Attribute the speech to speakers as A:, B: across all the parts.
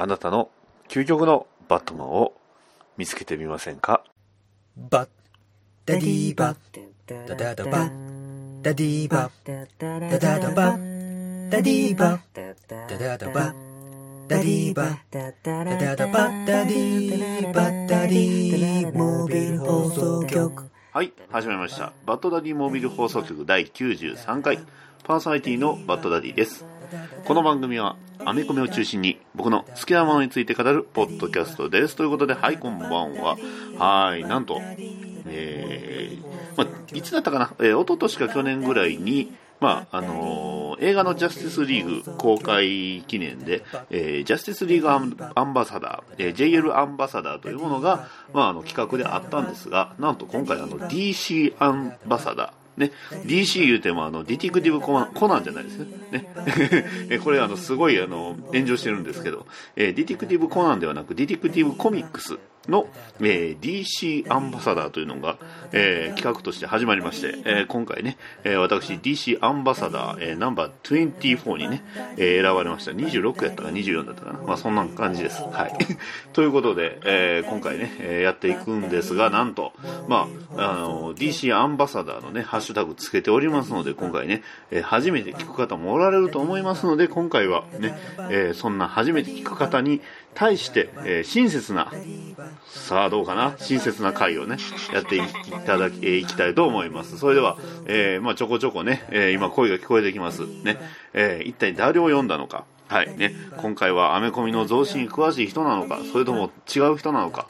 A: あなたの究極のバットマンを見つけてみませんか？
B: バッダディーバッダダダバッダディーバッダダダバッダディーバッダダダバッダディーバッダダダバッダディーバッダディーモービル放送局
A: はい始まりました。バッドダディモービル放送局第93回。パーソナリティのバッドダディですこの番組はアメコミを中心に僕の好きなものについて語るポッドキャストです。ということではいこんばんは。はいなんとえーまあ、いつだったかな、えー、一昨年か去年ぐらいにまああのー映画のジャスティスリーグ公開記念で、えージャスティスリーグアンアンバサダー、えー JL アンバサダーというものが、まあ、あの企画であったんですが、なんと今回あの DC アンバサダー、ね、DC 言うてもあのディティクティブコナンコナンじゃないですね。ねこれあのすごいあの炎上してるんですけど、えーディティクティブコナンではなくディティクティブコミックス。の、えー DC アンバサダーというのが、えー企画として始まりまして、えー今回ね、えー私 DC アンバサダー、えーナンバー24にね、えー選ばれました。26やったか24だったかな。まあそんな感じです。はい。ということで、えー今回ね、えーやっていくんですが、なんと、まあ、あの、DC アンバサダーのね、ハッシュタグつけておりますので、今回ね、えー初めて聞く方もおられると思いますので、今回はね、えーそんな初めて聞く方に対して、えー親切な、さあどうかな？親切な回をね、やっていただき、いきたいと思います。それでは、えーまあちょこちょこね、えー今声が聞こえてきます。ね、えー一体誰を読んだのか？はいね、今回はアメコミの増進に詳しい人なのか、それとも違う人なのか、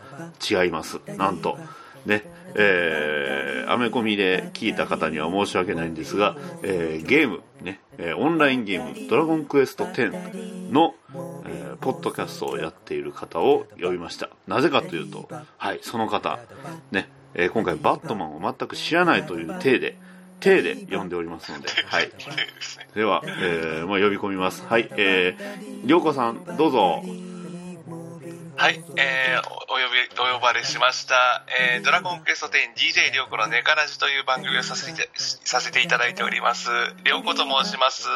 A: 違います。なんと、ね、えーアメコミで聞いた方には申し訳ないんですが、えーゲーム、ね、えーオンラインゲーム、ドラゴンクエスト10の、ポッドキャストをやっている方を呼びました。なぜかというと、はい、その方、ね、えー今回バットマンを全く知らないという体で、体で呼んでおりますので、はい。
C: で
A: は、えーまあ、呼び込みます。はい、えー、りょうこさん、どうぞ。
C: はい、えー、おお呼び、お呼ばれしました、えー、ドラゴンクエスト 10DJ りょうこのネカラジという番組をさせて、させていただいております。りょうこと申します。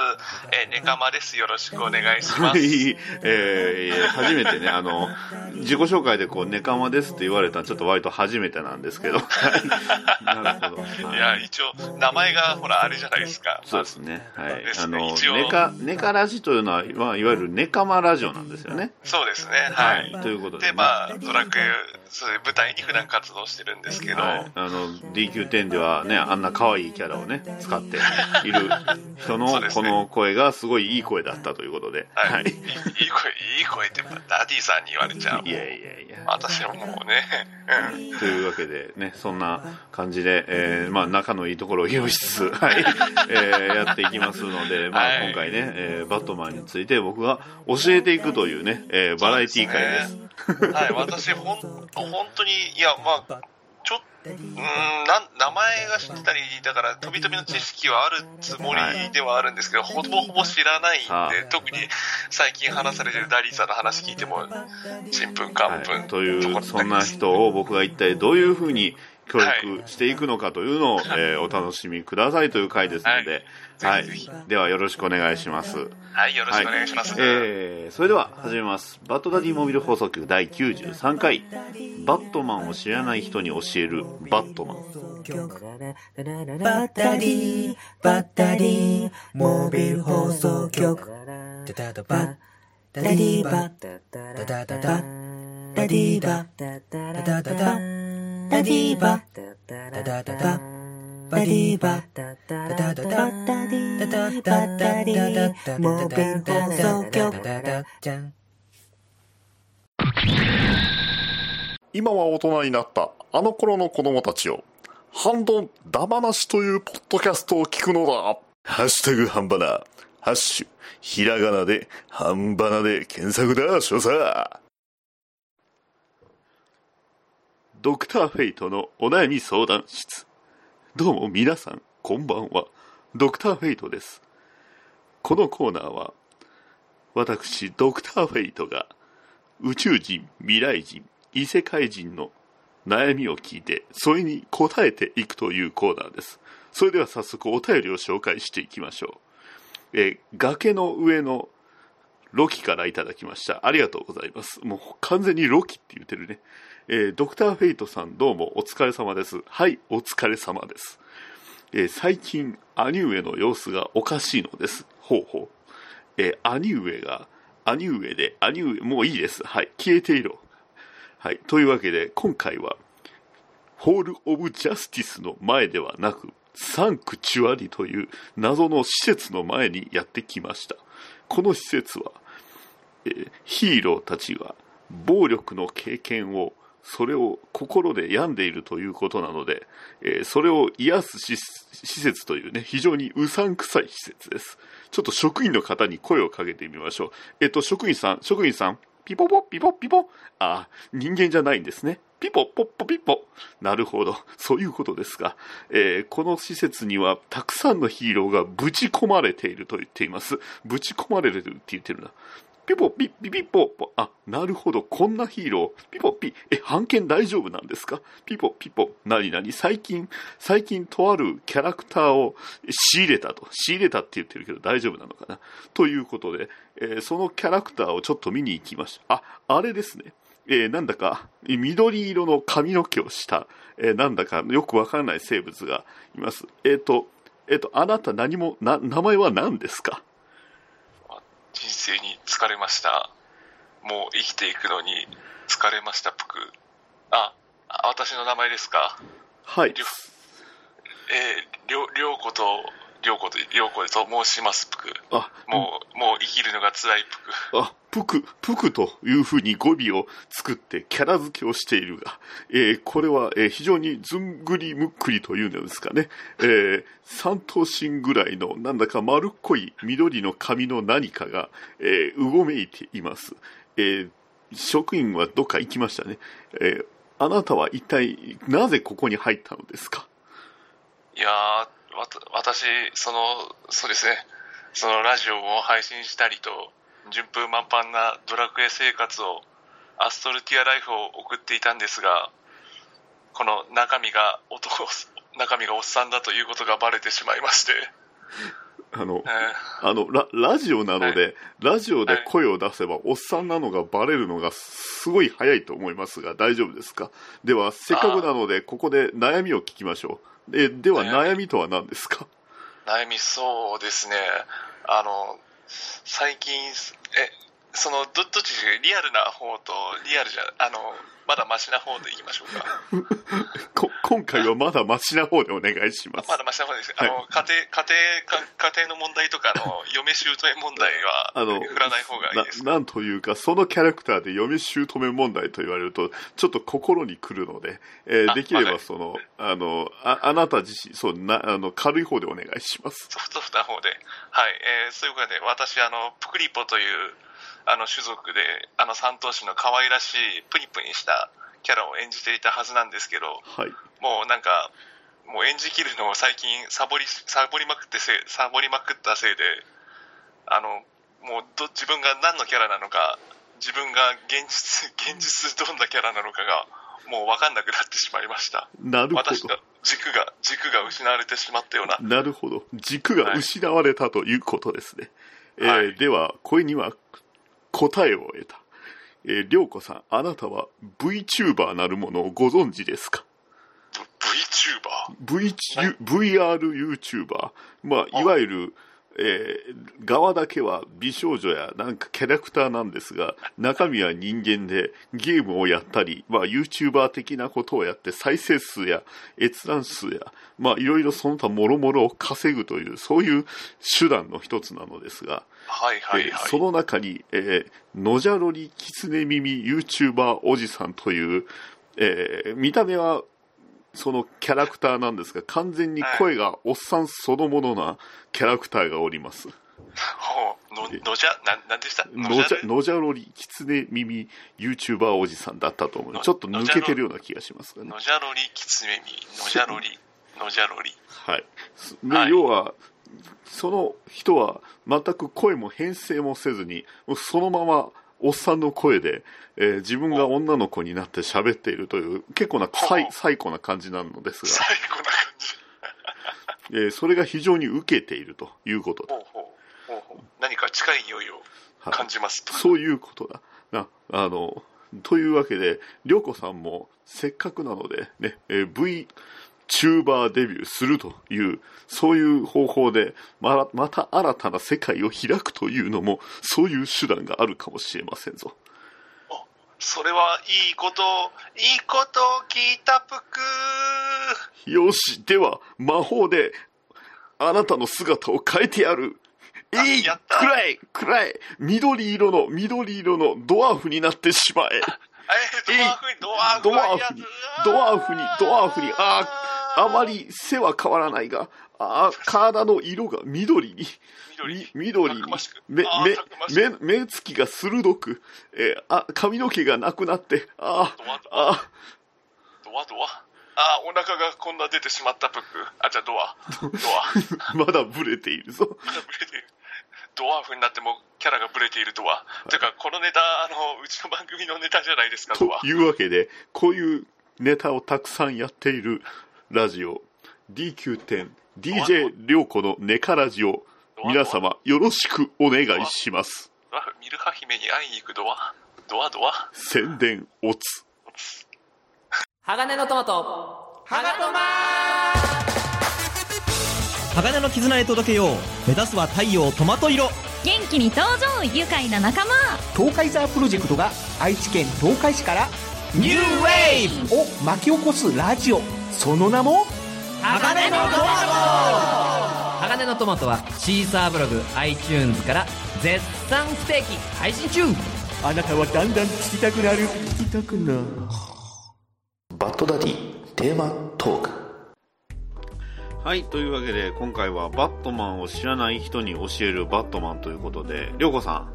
C: えー、ネカマです。よろしくお願いしま
A: は
C: す。
A: い、えー、初めてね、あの、自己紹介でこう、ネカマですって言われたちょっと割と初めてなんですけど。は いなるほど。はい
C: いや、一応、名前が、ほら、あれじゃないですか。
A: そうですね。はい。
C: です
A: あの、ネカ、ネカラジというのは、まあ、いわゆるネカマラジオなんですよね。
C: そうですね。はい。
A: ということで、
C: で、まあ、ドラクエ、そういう舞台に普段活動してるんですけど、
A: はい、あの DQ10 ではねあんな可愛いキャラをね使っている 人
C: そ
A: の
C: ね。
A: この声がすごいいい声だったということで、
C: はい。
A: はい。
C: い、いい声、いい声って、ダディさんに言われちゃう。
A: いやいやいや。
C: 私ももうね、うん。
A: というわけでねそんな感じで、えーまあ、仲のいいところを用意しつつ、はい。えーやっていきますので、まあ、
C: はい。
A: 今回ね、えーバットマンについて僕が教えていくというね、えーバラエティー会です。
C: はい、私、ほん、本当に、いや、まあ、ちょっうーん名前が知ってたり、だから、飛び飛びの知識はあるつもりではあるんですけど、ほぼほぼ知らないん
A: は
C: で、特に最近話されてるダリーさんの話聞いても、ちんぷんかんぷん、
A: はい、というそんな人を僕が一体どういうふうに教育していくのかというのを、えーお楽しみくださいという回ですので、は
C: はい
A: ではよろしくお願いします。
C: はい、よろしくお願いします。
A: えーそれでは始めます。バッドダディモビル放送局第93回、バットマンを知らない人に教えるバットマン。
B: バッタリーバッタリーモービル放送局ダダダバッダディバッダダダダダディバッダダダダダディバッダダダダバディバッダダダダダダディダダダダダモービル放送局じゃん
D: 今は大人になったあの頃の子供たちを、半ドンダマなしというポッドキャストを聞くのだ。ハッシュタグハンバナ、ハッシュ、ひらがなで、ハンバナで検索だ、所作。
A: ドクターフェイトのお悩み相談室。どうも皆さん、こんばんは。ドクターフェイトです。このコーナーは、私、ドクターフェイトが、宇宙人、未来人、異世界人の悩みを聞いて、それに答えていくというコーナーです。それでは早速お便りを紹介していきましょう。え崖の上のロキからいただきました。ありがとうございます。もう完全にロキって言ってるね。えードクターフェイトさんどうもお疲れ様です。はい、お疲れ様です。えー最近、兄上の様子がおかしいのです。ほうほう。えー兄上が、兄上で、兄上、もういいです。はい、消えていろ。はい、というわけで、今回は、ホール・オブ・ジャスティスの前ではなく、サンクチュアリという謎の施設の前にやってきました。この施設は、えーヒーローたちが暴力の経験を、それを心で病んでいるということなので、えーそれを癒す施設というね、非常にうさんくさい施設です。ちょっと職員の方に声をかけてみましょう。えっと、職員さん、職員さん、ピポポピポピポ。あ、人間じゃないんですね。ピポポポピポ。なるほど。そういうことですか。えーこの施設にはたくさんのヒーローがぶち込まれていると言っています。ぶち込まれてるって言ってるな。ピポピピピポポ。あ、なるほど。こんなヒーロー。ピポピ。え、判件大丈夫なんですか？ピポピポ。なになに最近、最近とあるキャラクターを仕入れたと。仕入れたって言ってるけど大丈夫なのかな？ということで、えーそのキャラクターをちょっと見に行きました。あ、あれですね。えーなんだか、緑色の髪の毛をした、えーなんだかよくわからない生物がいます。えっ、と、えっ、と、あなた何も、な、名前は何ですか？
C: 人生に疲れました。もう生きていくのに疲れました、ぷく。あ、あ私の名前ですか？
A: はい。
C: りょえー、りょ、りょうこと、りょうこと、りょうこと申します、ぷく。
A: あ、
C: もう、もう生きるのが辛い、ぷく。
A: あ、ぷく、ぷくというふうに語尾を作ってキャラ付けをしているが、えーこれは、えー非常にずんぐりむっくりというのですかね。えー三頭身ぐらいのなんだか丸っこい緑の髪の何かが、えーうごめいています。えー職員はどっか行きましたね。えーあなたは一体なぜここに入ったのですか？
C: いやー、わ私、その、そうですね、そのラジオを配信したりと、順風満帆なドラクエ生活を、アストルティアライフを送っていたんですが、この中身が男、中身がおっさんだということがバレてしまいまして、
A: あの
C: え、ー
A: あのララジオなので、
C: は
A: ラジオで声を出せば、おっさんなのがバレるのがすごい早いと思いますが、大丈夫ですか？では、せっかくなので、ここで悩みを聞きましょう。えでは、
C: 悩み
A: 悩みとは何ですか？
C: 悩みそうですね、あの、最近、え、その、ど、どっちリアルな方と、リアルじゃ、あの、まだマシな方でいきましょうか。
A: こ今回はまだマシな方でお願いします。
C: まだマシな方です。あの、家庭、家庭、か家庭の問題とか、あの、嫁姑問題は、
A: あの
C: 振らない方がいいです。
A: ななんというか、そのキャラクターで嫁姑問題と言われると、ちょっと心にくるので、えー
C: あ
A: できれ
C: はい
A: ばその、あの、ああなた自身、そうな、あの、軽い方でお願いします。
C: ソフトフな方で。はい。えーそういうことで、私、あの、プクリポという、あの、種族で、あの、三頭身の可愛らしい、プニプニしたキャラを演じていたはずなんですけど、
A: はい。
C: もうなんか、もう演じきるのを最近サボり、サボりまくってせい、サボりまくったせいで、あの、もうど、自分が何のキャラなのか、自分が現実、現実どんなキャラなのかが、もう分かんなくなってしまいました。
A: なるほど
C: 私の。軸が、軸が失われてしまったような。
A: なるほど。軸が失われたということですね。えー
C: はい
A: では、これには答えを得た。えー、りょうこさん、あなたは VTuber なるものをご存知ですか
C: ？VTuber?
A: v ?VRYouTuber。まあ、いわゆる、えー側だけは美少女やなんかキャラクターなんですが、中身は人間でゲームをやったり、まあ、YouTuber 的なことをやって再生数や閲覧数や、まあ、いろいろその他もろもろを稼ぐという、そういう手段の一つなのですが、
C: はいはいはい。
A: えーその中に、えー、のじゃろりきつね耳 YouTuber おじさんという、えー見た目はそのキャラクターなんですが、完全に声がおっさんそのものなキャラクターがおります。
C: ほう、の、のじゃ、なん、なんでした？
A: のじゃ
C: る
A: のじゃろりきつね耳 YouTuber おじさんだったと思う。
C: の
A: ちょっと抜けてるような気がしますがね。
C: のじゃろり、きつめみ、のじゃろり、のじゃろり。
A: はい。
C: はい
A: 要は、その人は全く声も編成もせずに、そのままおっさんの声で、えー自分が女の子になって喋っているという、結構なサイサイコな感じなのですが、
C: 最後な感じ。
A: えーそれが非常に受けているということで
C: ほうほう。ほうほう。何か近い匂いを。感じます。
A: そういうことだ。な、あの、というわけで、りょうこさんもせっかくなので、ね、えー V チューバーデビューするという、そういう方法で、まらまた新たな世界を開くというのも、そういう手段があるかもしれませんぞ。
C: それはいいこと、いいことを聞いたぷく
A: よし、では、魔法で、あなたの姿を変えてやる。えい
C: やった
A: くらえくらえ緑色の、緑色のドワーフになってしまえ。
C: えー、ドワーフに、ドワーフ
A: に、ドワーフに、ドワーフに、ああ、あまり背は変わらないが、ああ、体の色が緑に、
C: 緑。
A: に目、目、
C: く。
A: 目、目つきが鋭く、えーあ、髪の毛がなくなって、ああ、
C: ドワドワあーお腹がこんな出てしまったぷくあじゃあドア。ドア。
A: あ、まだブレているぞ。
C: まだブレている。ドワーフになってもキャラがブレているとは。てか、このネタ、あの、うちの番組のネタじゃないですか、
A: と
C: ドワ。
A: いうわけで、こういうネタをたくさんやっているラジオ、DQ10、DJ りょうこのネカラジオ、皆様よろしくお願いします。
C: ドワミルハ姫に会いに行くドア。ドアドア。
A: 宣伝オツ。
B: 鋼のトマトハガトマ
E: 鋼の絆へ届けよう目指すは太陽トマト色
F: 元気に登場愉快な仲間
G: 東海ザープロジェクトが愛知県東海市から
E: ニューウェーブ
G: を巻き起こすラジオその名も？
E: 鋼のトマト。鋼のトマトはシーサーブログ iTunes から絶賛不定期配信中。
G: あなたはだんだん聞きたくなる。聞きたくな。る
D: バッドダディテーマトーク。
A: はい、というわけで今回はバットマンを知らない人に教えるバットマンということで、りょうこさ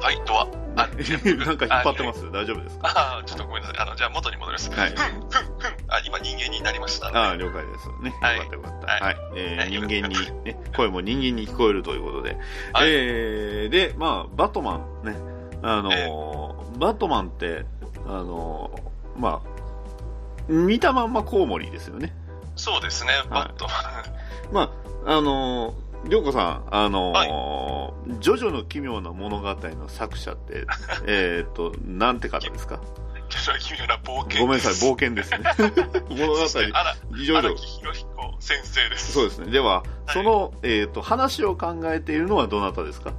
C: はい、ドア。あ、
A: ん、なんか引っ張ってます？大丈夫ですか？
C: あ、ちょっとごめんなさい。あの、じゃあ元に戻ります。
A: はい
C: ふん、ふん、ふん。あ、今人間になりました、ね。
A: ああ、了解です。ね。
C: はい
A: よかったよかった。
C: はい
A: はい。え人間に、ね、声も人間に聞こえるということで。
C: はい
A: えー、で、まあ、バットマンね。あのーバットマンって、あのーまあ、見たまんまコウモリですよね。
C: そうですね、バットマン。
A: まあ、あのー、りょうこさん、あのージョジョの奇妙な物語の作者って、えっと、なんて方ですか？
C: ちょっと奇妙な冒険。
A: ごめんなさい、冒険ですね。物語、
C: そうですねあら、
A: いろいろ
C: 荒木博彦先生です。
A: そうですね。では、その、えっ、と、話を考えているのはどなたですか？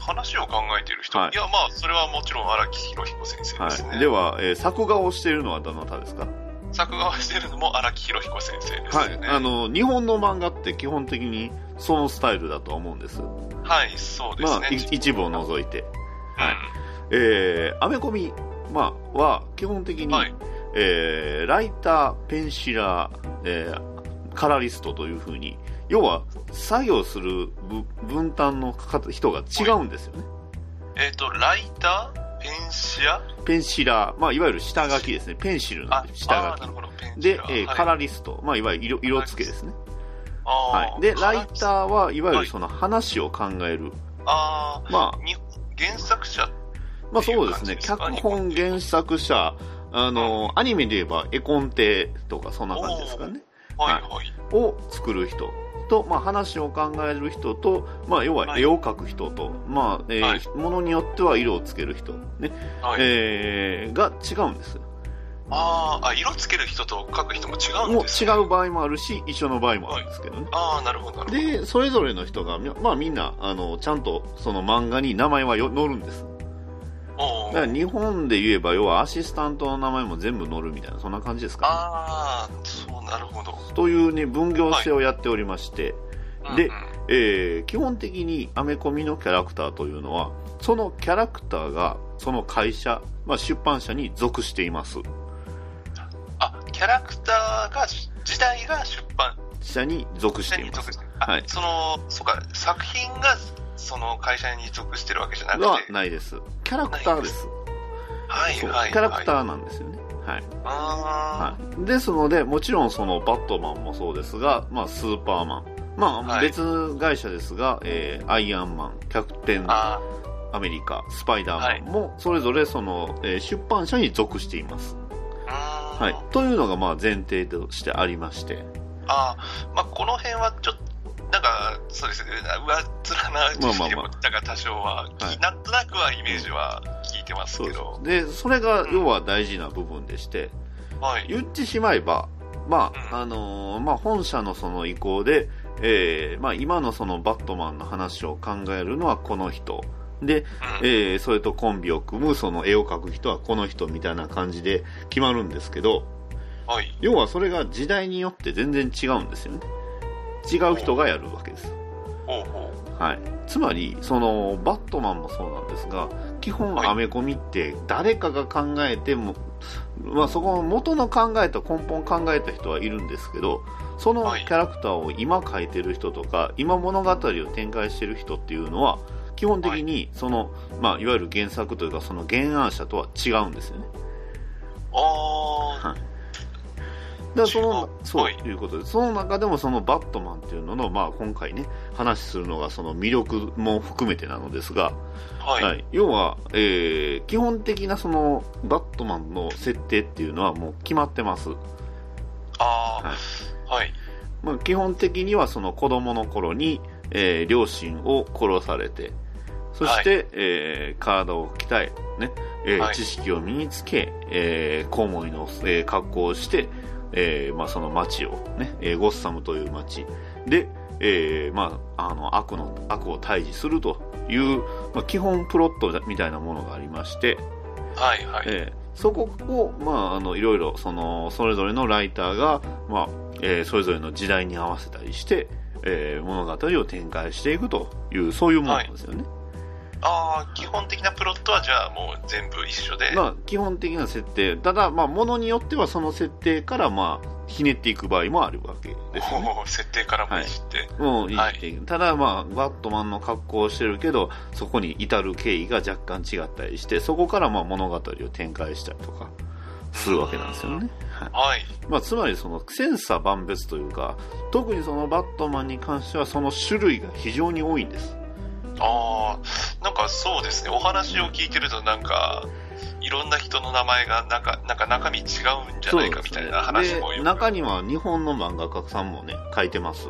C: 話を考えている人、
A: はい
C: い、や、まあ、それはもちろん荒木博彦先生ですね。
A: はい。では、えー作画をしているのはどなたですか？
C: 作画をしているのも荒木博彦先生です
A: は
C: ね。
A: い。あの、日本の漫画って基本的にそのスタイルだとは思うんです。
C: はい、そうですね。
A: まあ、い一部を除いて。
C: うん
A: はいえー、アメコミ、まあ、は基本的に、
C: はい
A: えーライター、ペンシラー、えーカラリストというふうに、要は作業するぶ分担のかか人が違うんですよね。
C: えっ、と、ライター？ペンシア
A: ペンシラー、まあ、いわゆる下書きですね。ペンシルなん
C: あ
A: で、下書き。でえーカラリスト、まあ、いわゆる色色付けですね。はい。で、ライターはいわゆ
C: はい。
A: るその話を考える。
C: あー。
A: まあ、
C: に原作者？
A: まあそうですね。脚本原作者、あの、アニメで言えば絵コンテとかそんな感じですかね。
C: はい。はい。
A: を作る人と、まあ話を考える人と、まあ要は絵を描く人と、まあ、えー
C: はい
A: ものによっては色をつける人、ね、
C: はい
A: えーが違うんです。
C: あーあ、色つける人と描く人も違うん
A: もう
C: です、
A: 違う場合もあるし、一緒の場合もあるんですけどね。
C: ああ、なるほど、なるほど。
A: で、それぞれの人が、みまあみんな、あの、ちゃんとその漫画に名前はよ載るんです。だから日本で言えば、要はアシスタントの名前も全部載るみたいな、そんな感じですか、
C: ああ、そう、なるほど。
A: ね。というね、分業制をやっておりまして、で
C: うんうん
A: えー基本的にアメコミのキャラクターというのは、そのキャラクターが、その会社、まあ出版社に属しています。
C: あ、キャラクターが、時代が出版
A: 社に属し
C: 社
A: ています。はい
C: その、そうか、作品が、その会社に属してるわけじゃなくて。
A: はないです。キャラクターです。
C: はい
A: そう
C: はい。
A: キャラクタ
C: ー。
A: ーなんですよね。はい。
C: あ
A: はい、ですので、もちろんそのバットマンもそうですが、まあ、スーパーマン、まあ、
C: はい
A: 別会社ですが、えーアイアンマン、キャプテンアメリカ、スパイダーマンも、それぞれその、えー出版社に属しています。はい。というのがまあ前提としてありまして、
C: あーまあ、この辺はちょっと、なんか、そうですね、上っ面な知識もだから多少は、
A: はい
C: なんとなくはイメージは聞いてますけど
A: す。。で、それが要は大事な部分でして、
C: はい。
A: 言ってしまえば、まあ、
C: うん
A: あのーまあ、本社のその意向で、えーまあ、今のそのバットマンの話を考えるのはこの人。で、
C: うん
A: えーそれとコンビを組むその絵を描く人はこの人みたいな感じで決まるんですけど、
C: はい。
A: 要はそれが時代によって全然違うんですよね。違う人がやるわけです。はい。つまり、その、バットマンもそうなんですが、基本
C: はい
A: アメコミって誰かが考えても、まあそこの元の考えた根本考えた人はいるんですけど、その
C: はい
A: キャラクターを今描いてる人とか、今物語を展開してる人っていうのは、基本的にその、まあいわゆる原作というかその原案者とは違うんですよね。
C: う。あー。
A: はい。だそのそう
C: はい
A: いうことで、その中でもそのバットマンっていうのの、まあ今回ね、話するのがその魅力も含めてなのですが、
C: はい。
A: はい、要は、えー基本的なそのバットマンの設定っていうのはもう決まってます。
C: あ
A: はい
C: ー。はい。
A: まあ、基本的にはその子供の頃に、えー両親を殺されて、そして、えー体を鍛え、ねえー
C: はい
A: 知識を身につけ、えーコウモリの、えー格好をして、えーまあ、その街を、ねえーゴッサムという街で、えーまあ、あの悪の悪を退治するという、まあ、基本プロットみたいなものがありまして、
C: はい。はい。
A: えーそこを、まあ、あのいろいろそのそれぞれのライターが、まあえーそれぞれの時代に合わせたりして、えー物語を展開していくというそういうものなんですよね。
C: ああ、基本的なプロットはじゃあもう全部一緒で。
A: まあ、基本的な設定ただ、まあ、ものによってはその設定から、まあ、ひねっていく場合もあるわけですよね。
C: 設定からもいじって。
A: もういじっていくただ、まあ、バットマンの格好をしてるけどそこに至る経緯が若干違ったりしてそこからまあ物語を展開したりとかするわけなんですよね。はい
C: はい。
A: まあ、つまりその千差万別というか特にそのバットマンに関してはその種類が非常に多いんです
C: ああ、なんかそうですね。お話を聞いてるとなんか、いろんな人の名前がなんか、なんか中身違うんじゃないかみたいな話も
A: で
C: よく。
A: 中には日本の漫画家さんもね書いてます、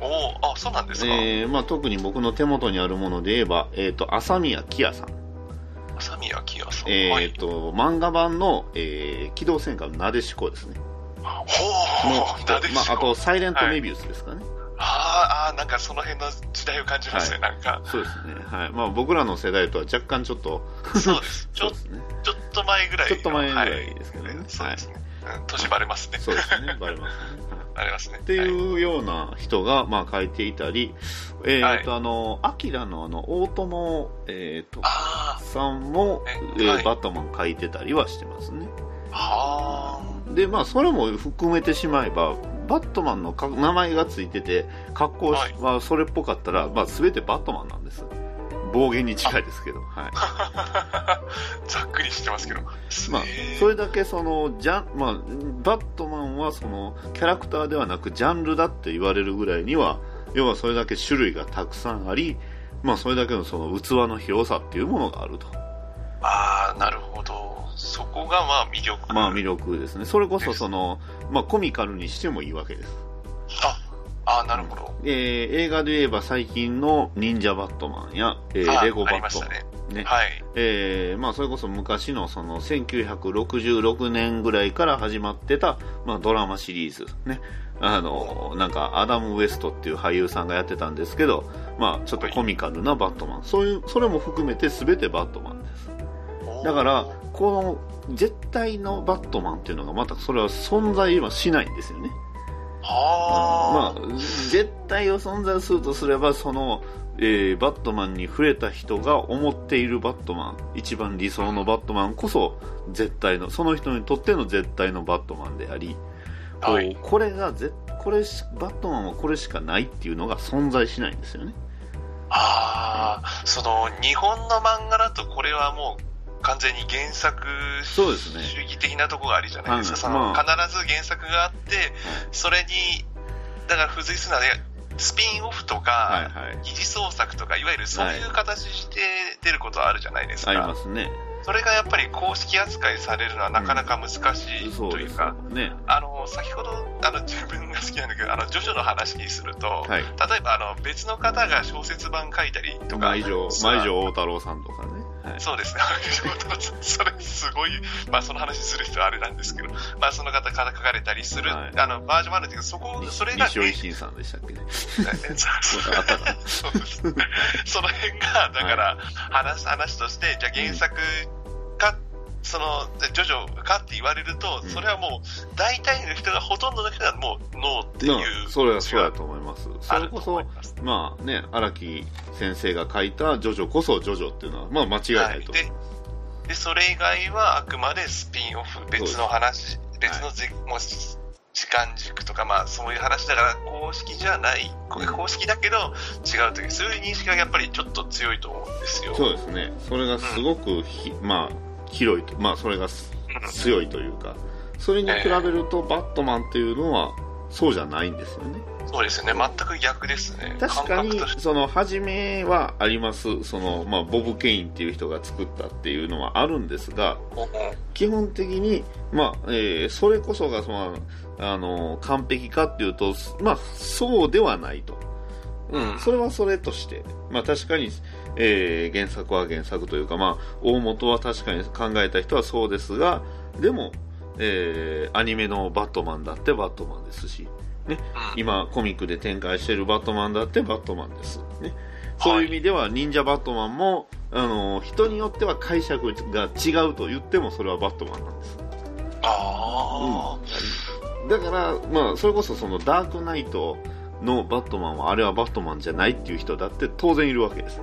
C: おお、あ、そうなんですか。
A: えーまあ、特に僕の手元にあるもので言えば、えー、と朝宮キヤさん、
C: 浅宮明さん。
A: えー
C: はい。
A: と漫画版の、えー機動戦艦なでしこですね
C: ほ
A: の
C: う、なでしこ。
A: まあ、あとサイレントメビウスですかね、
C: あーあー、なんかその辺の時代を感じますね、
A: は
C: なんか。
A: そうですね、はいまあ、僕らの世代とは若干ちょっと
C: そうです。ちょ
A: すね
C: ちょっと前ぐらいの。
A: ちょっと前ぐらい
C: は
A: ですけどね
C: そうですね。うん年バレますね。
A: そうですね バレますね
C: バレますね。
A: っていうような人が、まあ、書いていたり、えーと、
C: は
A: あの、アキラのあの、大友、えーと、
C: あ
A: さんも、
C: え
A: えー
C: はい
A: バットマン書いてたりはしてますね。
C: あ、は
A: で、まあ、それも含めてしまえば、バットマンのか名前がついてて、格好
C: は
A: それっぽかったら、まあ、すべてバットマンなんです。暴言に近いですけど、はい。
C: あ。ざっくりしてますけど。
A: まあそれだけその、ジャン、まあ、バットマンはその、キャラクターではなく、ジャンルだって言われるぐらいには、要はそれだけ種類がたくさんあり、まあ、それだけのその器の広さっていうものがあると。
C: ああ、なるほど。そこがまあ魅力。
A: まあ、魅力ですね。それこそその、まあ、コミカルにしてもいいわけです。
C: あ、あーなるほど。
A: えー映画で言えば最近の忍者バットマンや、えー
C: あ
A: レゴバットマ
C: したね。
A: ン、ね
C: はい。
A: えーまあ、それこそ昔のその1966年ぐらいから始まってた、まあ、ドラマシリーズ、ね、あのなんかアダム・ウエストっていう俳優さんがやってたんですけど、まあ、ちょっとコミカルなバットマン、そういうそれも含めて全てバットマンですだからこの絶対のバットマンっていうのがまたそれは存在はしないんですよね。
C: は
A: まあ、絶対を存在するとすればその、えーバットマンに触れた人が思っているバットマン一番理想のバットマンこそ絶対のその人にとっての絶対のバットマンであり、
C: はい。
A: これがぜこれしバットマンはこれしかないっていうのが存在しないんですよね。
C: ああ、その日本の漫画だとこれはもう完全に原作
A: そうですね
C: 主義的なところがあるじゃないですか。そ必ず原作があって、それに、だから付随するのはね、スピンオフと
A: はい
C: か、
A: はい
C: 疑似創作とか、いわゆるそういう形して出ることはあるじゃないですか。
A: ありますね
C: それがやっぱり公式扱いされるのはなかなか難しいというか、
A: ね。
C: あの、先ほど、あの、自分が好きなんだけど、あの、ジョジョの話にすると、
A: はい。
C: 例えば、あの、別の方が小説版書いたりとか、
A: 舞城、太郎さんとかね。はい。
C: そうですね。それすごい、まあその話する人はあれなんですけど、まあその方から書かれたりする、
A: はい
C: あの、バージョンもあるんですけど、そこ、それが、
A: 西尾維新さんでしたっけね。
C: その辺が、だから、話、話として、じゃあ原作か、その、ジョジョかって言われると、
A: うん
C: それはもう、大体の人が、ほとんどの人がもう、ノーって
A: な
C: いう。
A: それはそうだと思います。それこそ
C: ま
A: あね、荒木先生が書いたジョジョこそジョジョっていうのは、まあ間違いないと思い。
C: で、それ以外はあくまでスピンオフ、別の話、別のぜ、もう時間軸とか、まあそういう話だから公式じゃない、公式だけど違うという、そういう認識がやっぱりちょっと強いと思うんですよ。
A: そうですね。それがすごくひ、まあ、広いと、まあそれがす強いというか、それに比べるとバットマンっていうのはそうじゃないんですよね。
C: そうですね、全く逆ですね。
A: 確かにその、初めはあります。その、まあ、ボブ・ケインっていう人が作ったっていうのはあるんですが、基本的に、まあ、えーそれこそが、その、あの、完璧かっていうと、まあ、そうではないと。うん、それはそれとして、まあ確かに、えー原作は原作というか、まあ、大元は確かに考えた人はそうですが、でも、えーアニメのバットマンだってバットマンですし、ね、今コミックで展開しているバットマンだってバットマンです。ね、そういう意味では忍者バットマンも、あの人によっては解釈が違うと言ってもそれはバットマンなんです。
C: あ
A: だから、まあ、それこそそのダークナイトのバットマンはあれはバットマンじゃないっていう人だって当然いるわけです。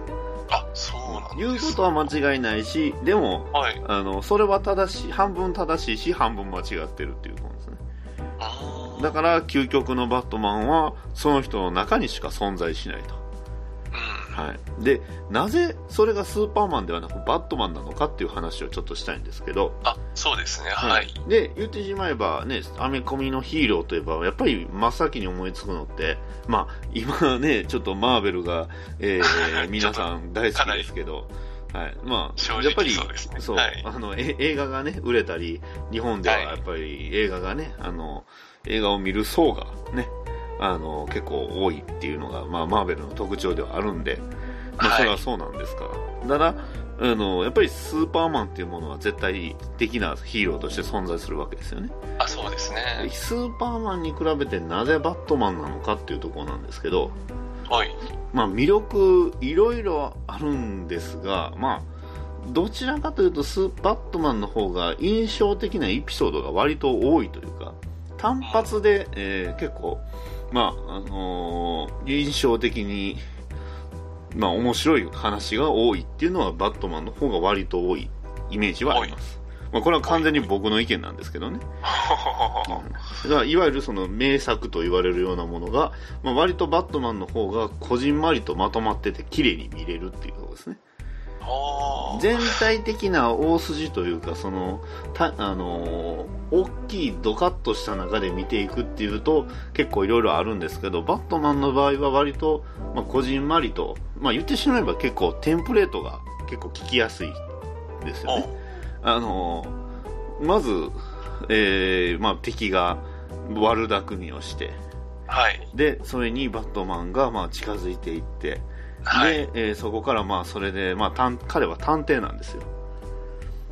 C: あ、あ、そうなん
A: 言うことは間違いないし、でも、
C: はい。
A: あの、それは正しい、半分正しいし、半分間違ってるっていうことですね。だから、究極のバットマンは、その人の中にしか存在しないと。
C: うん。
A: はい。で、なぜそれがスーパーマンではなくバットマンなのかっていう話をちょっとしたいんですけど、
C: あ、そうですね、はい。
A: で、言ってしまえばね、アメコミのヒーローといえば、やっぱり真っ先に思いつくのって、まあ、今ね、ちょっとマーベルが、えー 皆さん大好きですけど、はい。まあ、やっぱり、
C: そうねはい
A: あの、え映画がね、売れたり、日本では
C: はい
A: やっぱり映画がね、あの、映画を見る層がね、あの、結構多いっていうのが、まあ、マーベルの特徴ではあるんで、まあ、
C: はい
A: それはそうなんですから。ただ、あの、やっぱりスーパーマンっていうものは絶対的なヒーローとして存在するわけですよね。
C: あ、そうですね。
A: スーパーマンに比べてなぜバットマンなのかっていうところなんですけど、
C: はい。
A: まあ魅力いろいろあるんですが、まあ、どちらかというとスーバットマンの方が印象的なエピソードが割と多いというか、単発で、えー結構、まあ、あのー印象的に、まあ面白い話が多いっていうのはバットマンの方が割と多いイメージはあります。まあこれは完全に僕の意見なんですけどね。だからいわゆるその名作と言われるようなものが、まあ、割とバットマンの方がこじんまりとまとまってて綺麗に見れるっていうところですね。全体的な大筋というか、その、たあのー大きいドカッとした中で見ていくっていうと結構いろいろあるんですけど、バットマンの場合は割と、まあ、こじんまりと、まあ、言ってしまえば結構テンプレートが結構聞きやすいですよね。あのーまず、えーまあ、敵が悪巧みをして、
C: はい。
A: で、それにバットマンがまあ近づいていって、
C: はい。
A: で、えーそこからまあそれで、まあ探、彼は探偵なんですよ。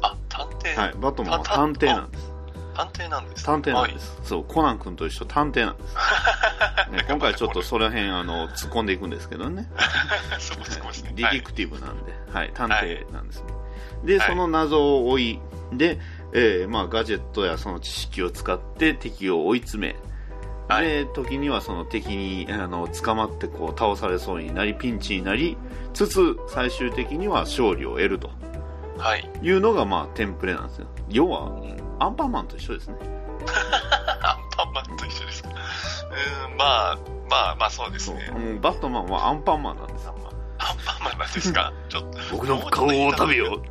C: あ、探偵。
A: はい、バットマンは探偵なんです。
C: 探偵なんです。
A: 探偵なんです。そう、コナン君と一緒探偵なんです。ね、今回ちょっとその辺、あの、突っ込んでいくんですけどね。
C: はい。そこそこですね。はい
A: ディティクティブなんで、はい、探偵なんですね。で、
C: はい
A: その謎を追い、で、えーまあ、ガジェットやその知識を使って敵を追い詰め、
C: はい
A: で、時にはその敵に、あの、捕まってこう倒されそうになり、ピンチになりつつ、最終的には勝利を得ると
C: はい。
A: いうのが、まあ、テンプレなんですよ。要は、アンパンマンと一緒ですね。
C: アンパンマンと一緒ですか。うーん、まあ、まあ、まあそうですね。
A: バットマンはアンパンマンなんですよ。
C: アンパンマンなんですか？ちょっと。
A: 僕の顔を食べよう。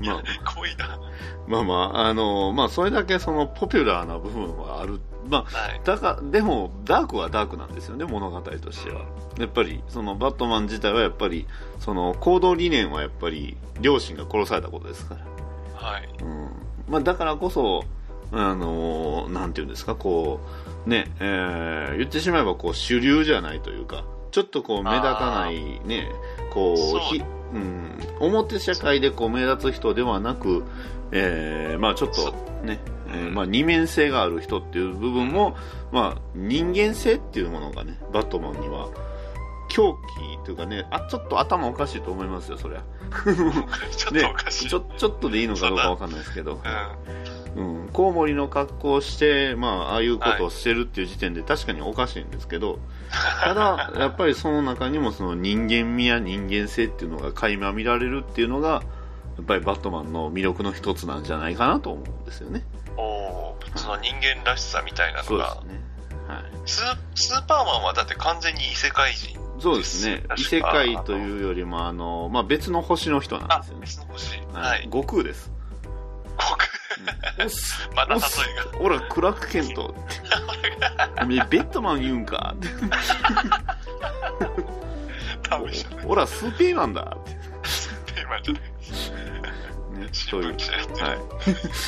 A: まあ
C: 濃いな。
A: まあまあ、あの、まあ、それだけそのポピュラーな部分はある。まあ、
C: はい。
A: だかでも、ダークはダークなんですよね、物語としては。やっぱり、そのバットマン自体はやっぱり、その行動理念はやっぱり、両親が殺されたことですから。
C: はい。
A: うん。まあ、だからこそ、あの、なんていうんですか、こう、ね、えー言ってしまえばこう主流じゃないというか、ちょっとこう目立たないね、こう、
C: そう
A: ん、表社会でこう目立つ人ではなく、えーまあちょっとね、えーまあ二面性がある人っていう部分も、まあ人間性っていうものがね、バットマンには、狂気というかね、あ、ちょっと頭おかしいと思いますよ、そりゃ。
C: ちょっ
A: ね
C: とおかしい。
A: ちょ、ちょっとでいいのかどうかわかんないですけど。
C: うん。
A: うん、コウモリの格好をして、まあ、ああいうことをしてるっていう時点で確かにおかしいんですけど、ただ、やっぱりその中にもその人間味や人間性っていうのが垣間見られるっていうのが、やっぱりバットマンの魅力の一つなんじゃないかなと思うんですよね。
C: おーその人間らしさみたいなのが
A: そうです、ね。はい。
C: スースーパーマンはだって完全に異世界人。
A: そうですね。異世界というよりも、あの、まあ、別の星の人なん
C: あ
A: ですよ、ね。
C: 別の星。
A: は
C: はいい。
A: 悟空です。
C: 僕、また例え
A: おっすほら、クラークケントって。おめえベッドマン言うんかって。
C: 多分じゃない。
A: ほら、スーピーマンだって。
C: テーマじゃない。
A: ね、そういう。はい。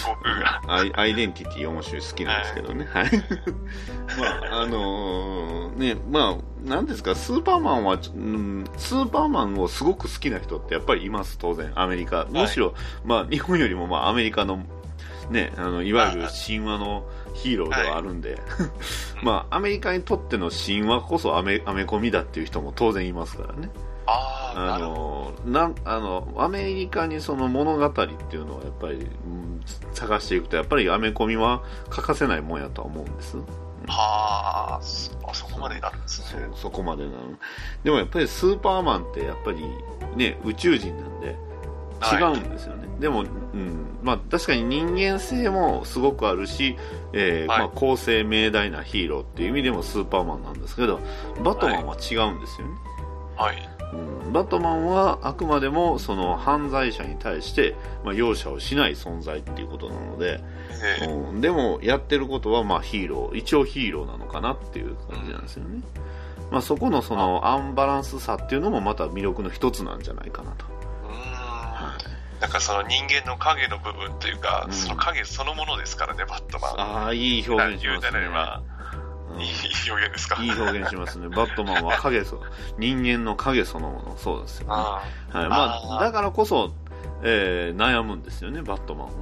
C: 僕が。
A: アイアイデンティティ面白い好きなんですけどね。はい。まあ、あのーね、まあ、なんですか、スーパーマンは、うん、スーパーマンをすごく好きな人ってやっぱりいます、当然、アメリカ。むしろ、まあ、日本よりも、まあ、アメリカの、ね、あの、いわゆる神話のヒーローではあるんで、まあ、アメリカにとっての神話こそアメ、アメコミだっていう人も当然いますからね。
C: ああ、
A: のなんあのアメリカにその物語っていうのをやっぱり、うん探していくとやっぱりアメコミは欠かせないもんやとは思うんです。
C: ど。はあ、そあそこまでなるんですね。
A: そこまでなのでもやっぱりスーパーマンってやっぱりね宇宙人なんで違うんですよね、でも、うん。まあ、確かに人間性もすごくあるし、えー
C: はい。
A: まあ、公正明大なヒーローっていう意味でもスーパーマンなんですけどバットマンは違うんですよね、
C: はい。
A: うん。バットマンはあくまでもその犯罪者に対して、まあ、容赦をしない存在っていうことなので、
C: ええ。
A: うん。でもやってることはまあヒーロー一応ヒーローなのかなっていう感じなんですよね、まあ、そこのそのアンバランスさっていうのもまた魅力の一つなんじゃないかなと、
C: なんかその人間の影の部分というか、
A: うん。
C: その影そのものですからね、バットマン。
A: ああいい表現しますね
C: いい表現ですか。
A: いい表現しますね。バットマンは影そ人間の影そのもの。そうですよね。
C: あ
A: はい。まあ、だからこそ、えー悩むんですよねバットマンは。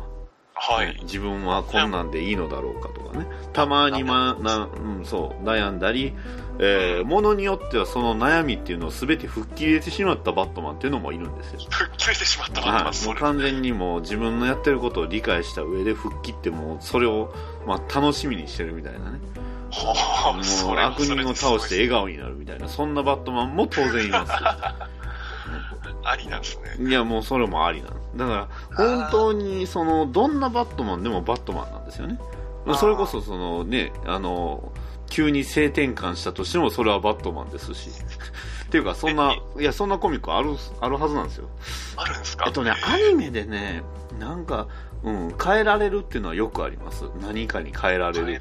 C: あはい。
A: 自分はこんなんでいいのだろうかとかね。たまにまな、うん、そう悩んだり、えー、ものによってはその悩みっていうのを全て吹っ切れてしまったバットマンっていうのもいるんですよ。
C: 吹っ切れてしまったバットマン、
A: はい、も
C: そうれ。
A: 完全にもう自分のやってることを理解した上で吹っ切ってもうそれを、まあ、楽しみにしてるみたいなねも
C: そう
A: 悪人を倒して笑顔になるみたいなそんなバットマンも当然いますよ
C: ありなんですね。
A: いや、もうそれもありなんです。だから、本当に、その、どんなバットマンでもバットマンなんですよね。それこそ、そのね、あの、急に性転換したとしても、それはバットマンですし。っていうか、そんな、いや、そんなコミックある、あるはずなんですよ。
C: あるんですか？
A: えっとね、アニメでね、なんか、うん、変えられるっていうのはよくあります。何かに変えられる。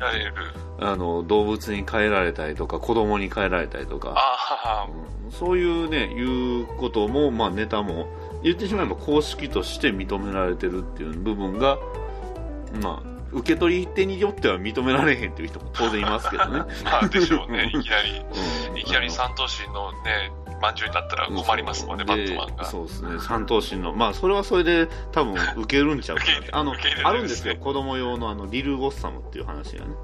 A: あの、動物に変えられたりとか、子供に変えられたりとか。うんそういうね、いうことも、まあネタも、言ってしまえば公式として認められてるっていう部分が、まあ、受け取り手によっては認められへんっていう人も当然いますけどね。
C: まあでしょうね。いきなり、
A: うん
C: いきなり三頭身のね、まんじゅうになったら困りますもんね、バットマンが。
A: そうですね、三頭身の、まあ、それはそれで多分受けるんちゃうかな。あの、あ
C: れるんです
A: よ、子供用のあの、リル・ゴッサムっていう話がね。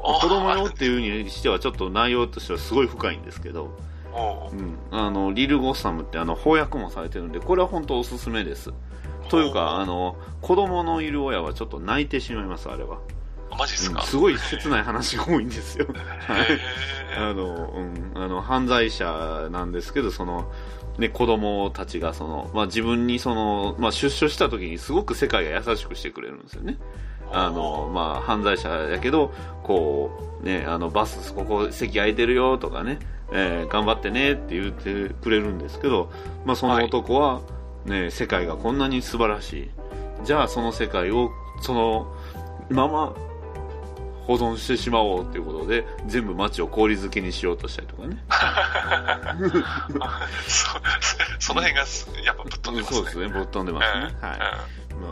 A: 子供用っていうにしてはちょっと内容としてはすごい深いんですけど、うん、あの、リル・ゴッサムってあの、翻訳もされてるんで、これは本当おすすめです。というか、あの、子供のいる親はちょっと泣いてしまいます、あれは。
C: マジっすか、
A: うんすごい切ない話が多いんですよ。はい。
C: へ
A: あの、うん、あの、犯罪者なんですけど、その、ね、子供たちが、その、まあ、自分にその、まあ、出所した時にすごく世界が優しくしてくれるんですよね。
C: ー
A: あの、まあ、犯罪者やけど、こう、ね、あの、バス、ここ席空いてるよとかね、えー頑張ってねって言ってくれるんですけど、まあ、その男は、ね、世界がこんなに素晴らしいじゃあその世界をそのまま保存してしまおうということで全部街を氷漬けにしようとしたりとかね。
C: そその辺がすやっぱぶっ飛んでますね。
A: そうですねぶっ飛んでますね、
C: うん
A: はい、ま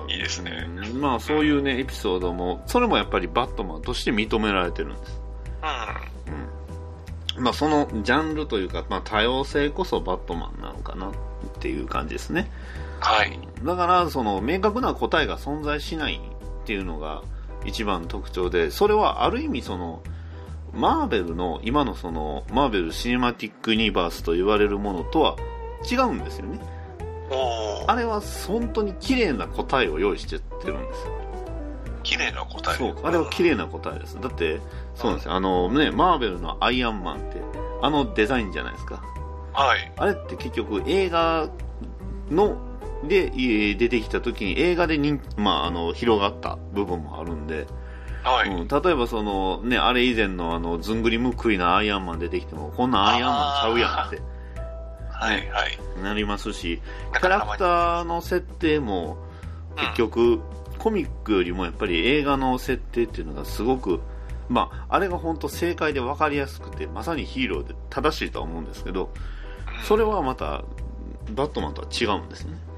A: あ
C: いいですね。
A: うん。まあそういうねエピソードもそれもやっぱりバットマンとして認められてるんです。
C: うん。
A: まあそのジャンルというか、まあ、多様性こそバットマンなのかなっていう感じですね。
C: はい。
A: だからその明確な答えが存在しないっていうのが一番の特徴でそれはある意味そのマーベルの今のそのマーベル・シネマティック・ユニバースと言われるものとは違うんですよね。あれは本当に綺麗な答えを用意してってるんですよ。
C: 綺麗な答え。
A: そうあれは綺麗な答えです。だってそうなんですよ。あのねマーベルのアイアンマンってあのデザインじゃないですか。
C: はい。
A: あれって結局映画のでえー出てきた時に映画で人、まあ、あの広がった部分もあるんで、
C: はい。
A: うん、例えばその、ね、あれ以前のあのずんぐりむっくりなアイアンマン出てきてもこんなんアイアンマンちゃうやんって
C: はい。はい。
A: なりますしキャラクターの設定も結局、コミックよりもやっぱり映画の設定っていうのがすごくまあ、あれが本当正解で分かりやすくてまさにヒーローで正しいとは思うんですけどそれはまたバットマンとは違うんですね
C: うん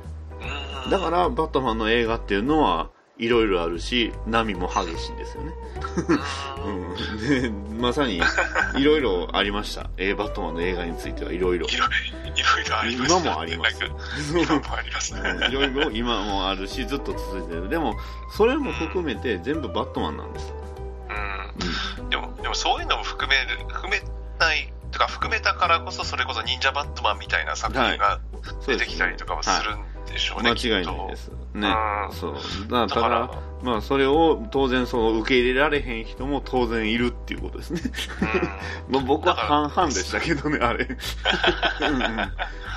A: だからバットマンの映画っていうのはいろいろあるし波も激しいんですよね、うん、でまさにいろいろありました、えーバットマンの映画についてはいろいろ。
C: いろいろ、ありました。ね。
A: 今もあります。
C: 今もありますね。
A: いろいろ今もあるしずっと続いてる。でもそれも含めて全部バットマンなんです、
C: うん。でも、でもそういうのも含める、含めない、とか含めたからこそ、それこそ忍者バットマンみたいな作品が出てきたりとかもするんでしょうね、
A: 間違いないです。ね。
C: うん。
A: そう。だだか
C: だから。ら、
A: まあそれを当然その受け入れられへん人も当然いるっていうことですね。まあ僕は半々でしたけどねあれ。うんうん。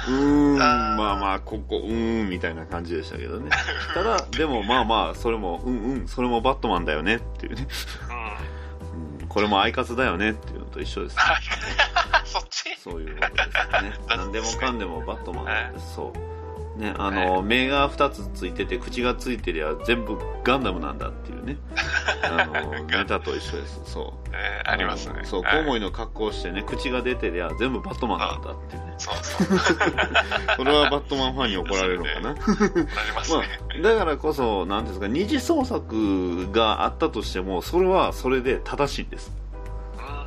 A: うーんまあまあここうーんみたいな感じでしたけどね。ただでもまあまあそれもうんうんそれもバットマンだよねっていうね、
C: うん。うん。
A: うん、これもアイカツだよねっていうのと一緒です。
C: そっち？
A: そういうことですね。何でもかんでもバットマンなんです。そう。ね、あの、目が2つついてて、口がついてりゃ全部ガンダムなんだっていうね。あの、ネタと一緒です。そう。
C: えーありますね。
A: のそう、
C: はい
A: コウモリの格好をしてね、口が出てりゃ全部バットマンなんだっていうね。
C: そうそう。
A: それはバットマンファンに怒られるのかな？
C: なります
A: ま
C: ね。
A: あ、だからこそ、なんていうんですか、二次創作があったとしても、それはそれで正しいんです。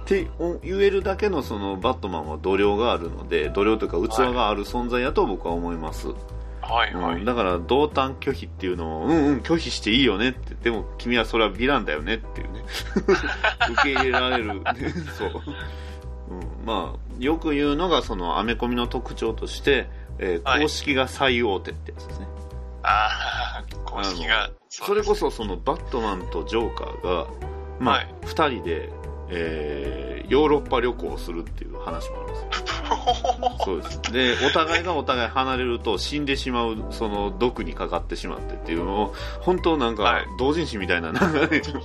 A: って言えるだけのそのバットマンは度量があるので度量というか器がある存在やと僕は思います、
C: はいはい。
A: うん、だから同担拒否っていうのをうんうん拒否していいよねって。でも君はそれはヴィランだよねっていうね。受け入れられる、ね、そう、うん、まあよく言うのがそのアメコミの特徴として、えー
C: はい。
A: 公式が最大手ってやつですね、
C: ああ、公式が
A: あの。それこそそのバットマンとジョーカーが、まあ
C: はい。
A: 2人で、えーヨーロッパ旅行をするっていう話もあるんですよ。そうです。でお互いがお互い離れると死んでしまうその毒にかかってしまってっていうのを本当なんか
C: はい。
A: 同人誌みたいな流れ、
C: みたいな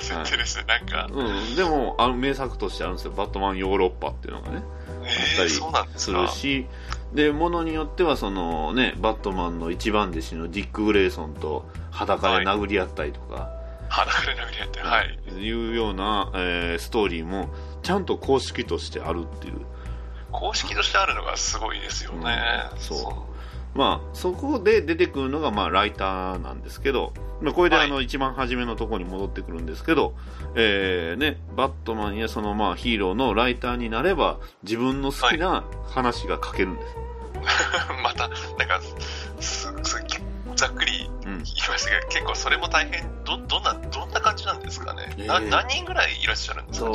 C: 設定ですね。なんか、
A: うん、でもあの名作としてあるんですよ。バットマンヨーロッパっていうのがね
C: え
A: あったり
C: す
A: るしでものによってはそのねバットマンの一番弟子のディック・グレイソンと裸で殴り合ったりとか、
C: 裸で殴り合って、はい。
A: いうような、えーストーリーもちゃんと公式としてあるっていう。
C: 公式としてあるのがすごいですよね。
A: そう。まあそこで出てくるのがまあライターなんですけど、まあ、これで
C: はい。
A: あの一番初めのところに戻ってくるんですけど、えーね、バットマンやそのまあヒーローのライターになれば自分の好きな話が書けるんです、
C: また、なんか、す、す、ざっくり
A: うん
C: 言いましたけど、結構それも大変、ど、どんな、どんな感じなんですかね？な、
A: えー。
C: 何人ぐらいいらっしゃるんですか、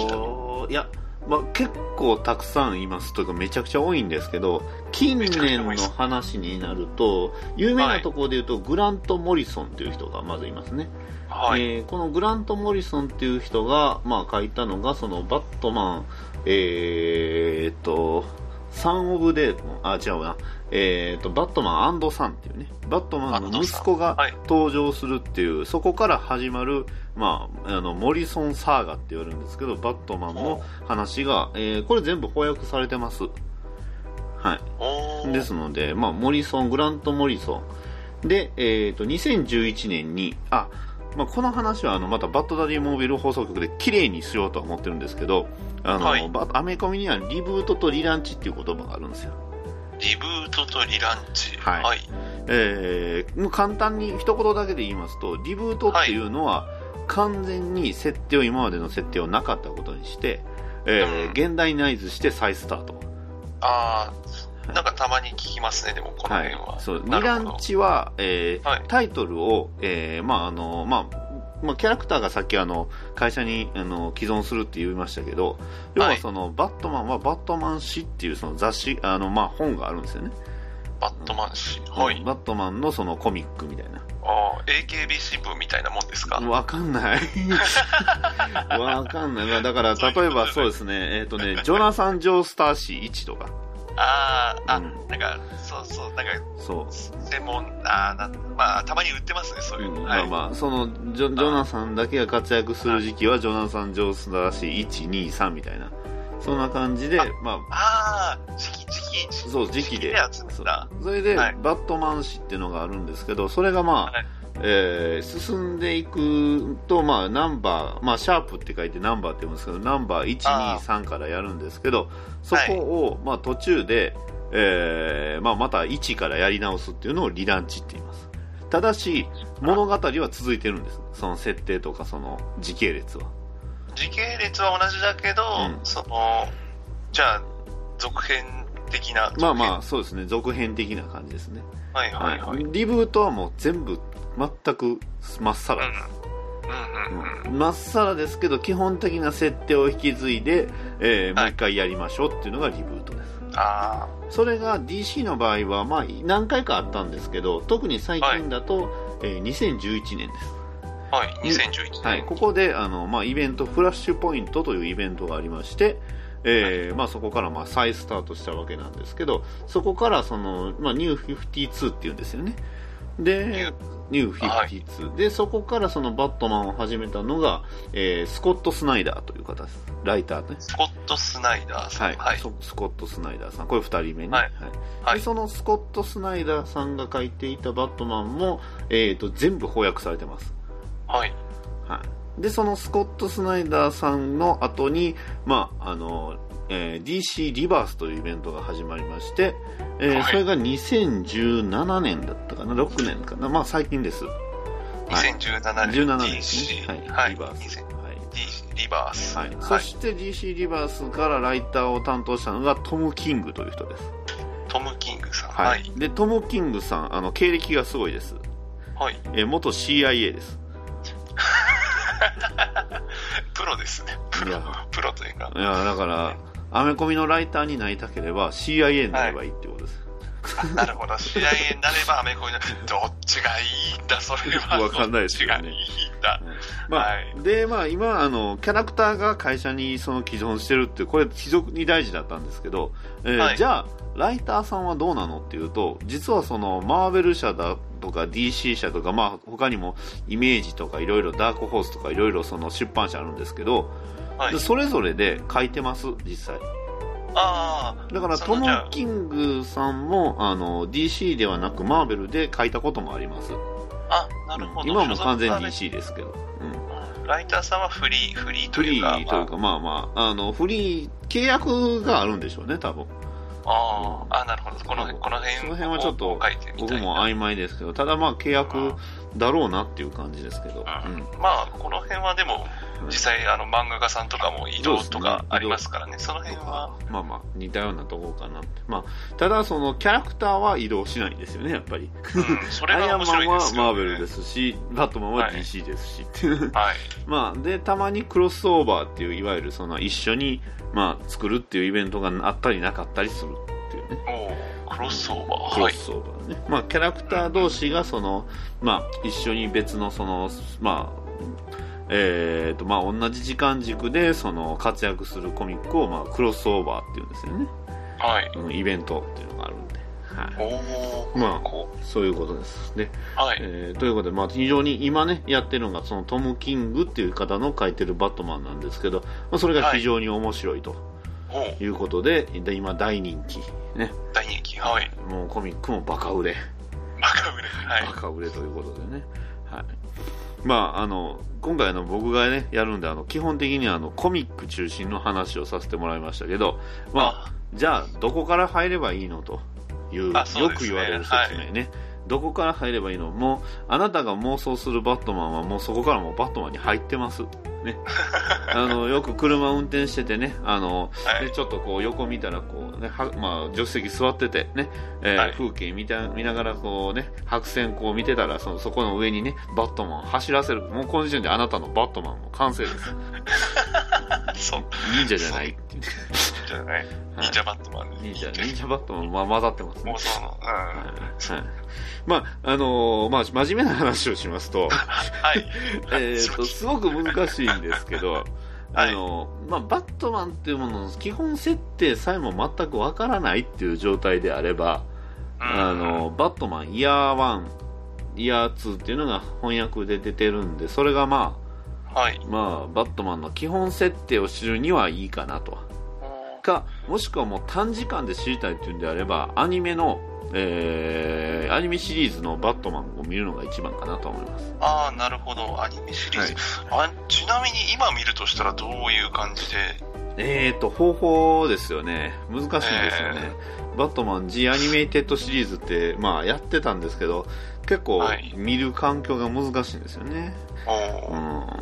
A: いや、まあ、結構たくさんいますというかめちゃくちゃ多いんですけど近年の話になると有名なところで言うと、グラント・モリソンという人がまずいますね、
C: はい。
A: えーこのグラント・モリソンっていう人が、まあ、書いたのがそのバットマンえー、っとサン・オブ・デーあ違うなえー、っとバットマンサンっていうねバットマンの息子が
C: はい
A: 登場するっていうそこから始まる、まあ、あのモリソンサーガって言われるんですけどバットマンの話が、えーこれ全部翻訳されてますははい。ですので、まあ、モリソン、グラント・モリソン。で、えっ、と、2011年に、あ、まあ、この話は、あの、また、バッドダディモービル放送局で綺麗にしようとは思ってるんですけど、あの、
C: はい
A: バアメコミにはリブートとリランチっていう言葉があるんですよ。
C: リブートとリランチ。
A: はい
C: はい。
A: えーもう簡単に一言だけで言いますと、リブートっていうのは、完全に設定を、今までの設定をなかったことにして、えー
C: うん
A: 現代ナイズして再スタート。
C: ああ、なんかたまに聞きますね、でもこの辺は。
A: そうリランチは、えー
C: はい
A: タイトルを、えーまああのまあまあ、キャラクターがさっきあの会社にあの既存するって言いましたけど要はその、バットマンはバットマン誌っていうその雑誌あの、まあ、本があるんですよね、
C: バットマン氏。はい。
A: バットマンのそのコミックみたいな。
C: ああ、AKB 新聞みたいなもんですか？
A: わかんない。わかんない。まあだから例えばそうですね。えっ、とねジョナサン・ジョースター誌1とか
C: ああ、あ、
A: うん。
C: なんか、そうそう、なんか、
A: そう。
C: 専門、ああ、なまあ、たまに売ってますね、そういうの。
A: うん
C: はい。
A: まあまあ、そのジョジョナサンだけが活躍する時期はジョナサン・ジョースター誌1、2、3みたいな、そんな感じで、
C: あ
A: ま
C: ああ、時期、時期、
A: あ、そう、時期で、
C: やつ
A: そう。
C: だ。
A: それで、
C: はい。
A: バットマン誌っていうのがあるんですけど、それがまあ、
C: はい
A: えー進んでいくと、まあ、ナンバー、まあ、シャープって書いてナンバーって言うんですけど、ナンバー1、2、
C: あ
A: 3からやるんですけど、そこを、まあ、途中で、えーまあ、また1からやり直すっていうのをリランチって言います。ただし、物語は続いてるんです。その設定とか、その時系列は。
C: 時系列は同じだけど、
A: うん
C: その、じゃあ、続編的な。
A: まあまあ、そうですね。続編的な感じですね。
C: あ。はいはいはい。うん、
A: リブートはもう全部、全くまっさらです。
C: うん、うん
A: っさらですけど、基本的な設定を引き継いで、えーもう
C: はい
A: 一回やりましょうっていうのがリブートです。
C: あ
A: それが DC の場合は、まあ、何回かあったんですけど、特に最近だと、えー2011年です。
C: あ、はい、2011年。
A: はい、ここであの、まあ、イベント、フラッシュポイントというイベントがありまして、えーまあ、そこからまあ再スタートしたわけなんですけど、そこからその、まあ、ニュー52っていうんですよね。で、ニュー52、で、そこからそのバットマンを始めたのが、えースコット・スナイダーという方です。ライターね。
C: スコット・スナイダーさん。
A: はい、
C: はい。
A: そスコット・スナイダーさん。これ二人目ね。
C: はいはい
A: でそのスコット・スナイダーさんが書いていたバットマンも、えー、と全部翻訳されてます。
C: はい。
A: はい、でそのスコット・スナイダーさんの後に、まああのえー DC リバースというイベントが始まりまして、えー
C: はい。
A: それが2017年だったかな6年かな。まあ最近です。
C: 2017年。
A: 17年ですね。
C: DC
A: はい、
C: はい。
A: リバース、
C: 2000
A: はい。
C: DC リバース。
A: はい。そして DC リバースからライターを担当したのがトム・キングという人です、
C: トム・キングさん。
A: はい。
C: はい。
A: でトム・キングさんあの経歴がすごいです、
C: はい。
A: えー元 CIA です。
C: プロですね。プロ。プロというか。
A: いやだからアメコミのライターになりたければ CIA になればいいってことです、
C: なるほど。試合になればアメコミの、どっちがいいんだ、それは。
A: わかんないですよね
C: どっちがいいんだ。
A: まあ
C: はい
A: でまあ今あのキャラクターが会社にその既存してるってこれ非常に大事だったんですけど、えー
C: はい
A: じゃあライターさんはどうなのっていうと実はそのマーベル社だとか DC 社とかまあ他にもイメージとかいろいろダークホースとかいろいろその出版社あるんですけど、
C: はい
A: で。それぞれで書いてます実際
C: ああ。
A: だからトムキングさんもあの DC ではなくマーベルで書いたこともあります
C: あ、なるほど。
A: 今はもう完全 DC ですけど、うん、
C: ライターさんはフリー、フリーと
A: フリ
C: いうか。
A: ーというか、まあまあ、あの、フリー、契約があるんでしょうね、多分。
C: ああ、あなるほど。この辺、この辺
A: その辺はちょっと僕も曖昧ですけど、ただまあ契約だろうなっていう感じですけど。
C: うん
A: うん
C: まあ、この辺はでも、実際、あの、漫画家さんとかも移動とかありますからね、その辺は。
A: まあまあ、似たようなところかな。まあ、ただそのキャラクターは移動しないんですよね、やっぱり。
C: うん、それ
A: アイアン
C: が面白い
A: マンは
C: ですよ、ね。
A: マーベルですし、バットマンは
C: はい
A: DC ですしっていう。
C: はい。
A: まあ、で、たまにクロスオーバーっていう、いわゆるその一緒に、まあ、作るっていうイベントがあったりなかったりするっていうね。
C: クロスオーバー。はい。
A: クロスオーバーね。まあ、キャラクター同士が、その、まあ、一緒に別の、その、まあ、えーと、まあ、同じ時間軸で、その、活躍するコミックを、まあ、クロスオーバーっていうんですよね。
C: はい。
A: うんイベントっていうのがあるんで。はい。まあ
C: こ
A: そういうことです。で、
C: うはい。
A: えーということで、まあ、非常に今ね、やってるのが、そのトム・キングっていう方の書いてるバットマンなんですけど、まあ、それが非常に面白いと
C: おー
A: いうことで、で今大人気。ね。
C: 大人気。はい。
A: もうコミックもバカ売れ。
C: バカ売れ。はい
A: バ。カ売れということでね。はい。まあ、あの、今回あの僕がね、やるんで、あの、基本的にはあの、コミック中心の話をさせてもらいましたけど、まあ、じゃあ、どこから入ればいいのという、よく言われる説明ね。どこから入ればいいの？もう、あなたが妄想するバットマンはもうそこからもうバットマンに入ってます。ね。あの、よく車運転しててね、あの、
C: はい
A: でちょっとこう横見たらこうね、はまあ、助手席座っててね、えー
C: はい
A: 風景見た見ながらこうね、白線こう見てたら、そのそこの上にね、バットマンを走らせる。もうこの時点であなたのバットマンも完成です。
C: そう。
A: 忍者じゃないっていう。
C: じゃない。忍者バットマンに。
A: 忍者、忍者バットマン、まあ、混ざってますね
C: 妄。想の。うん。
A: はい。まあ、あのーまあ、真面目な話をしますと、
C: はい。
A: えーと、すごく難しいんですけど、あのーまあ、バットマンっていうものの基本設定さえも全くわからないっていう状態であれば、あのーバットマンイヤー1、イヤー2っていうのが翻訳で出てるんで、それがま
C: はい
A: あ、。まあ、バットマンの基本設定を知るにはいいかなと。か、もしくはもう短時間で知りたいっていうんであれば、アニメの、えー、アニメシリーズのバットマンを見るのが一番かなと思います。
C: ああ、なるほど。アニメシリーズ。あちなみに今見るとしたらどういう感じで？
A: えーと、方法ですよね。難しいんですよね。バットマン G アニメイテッドシリーズって、まあやってたんですけど、結構
C: はい
A: 見る環境が難しいんですよね。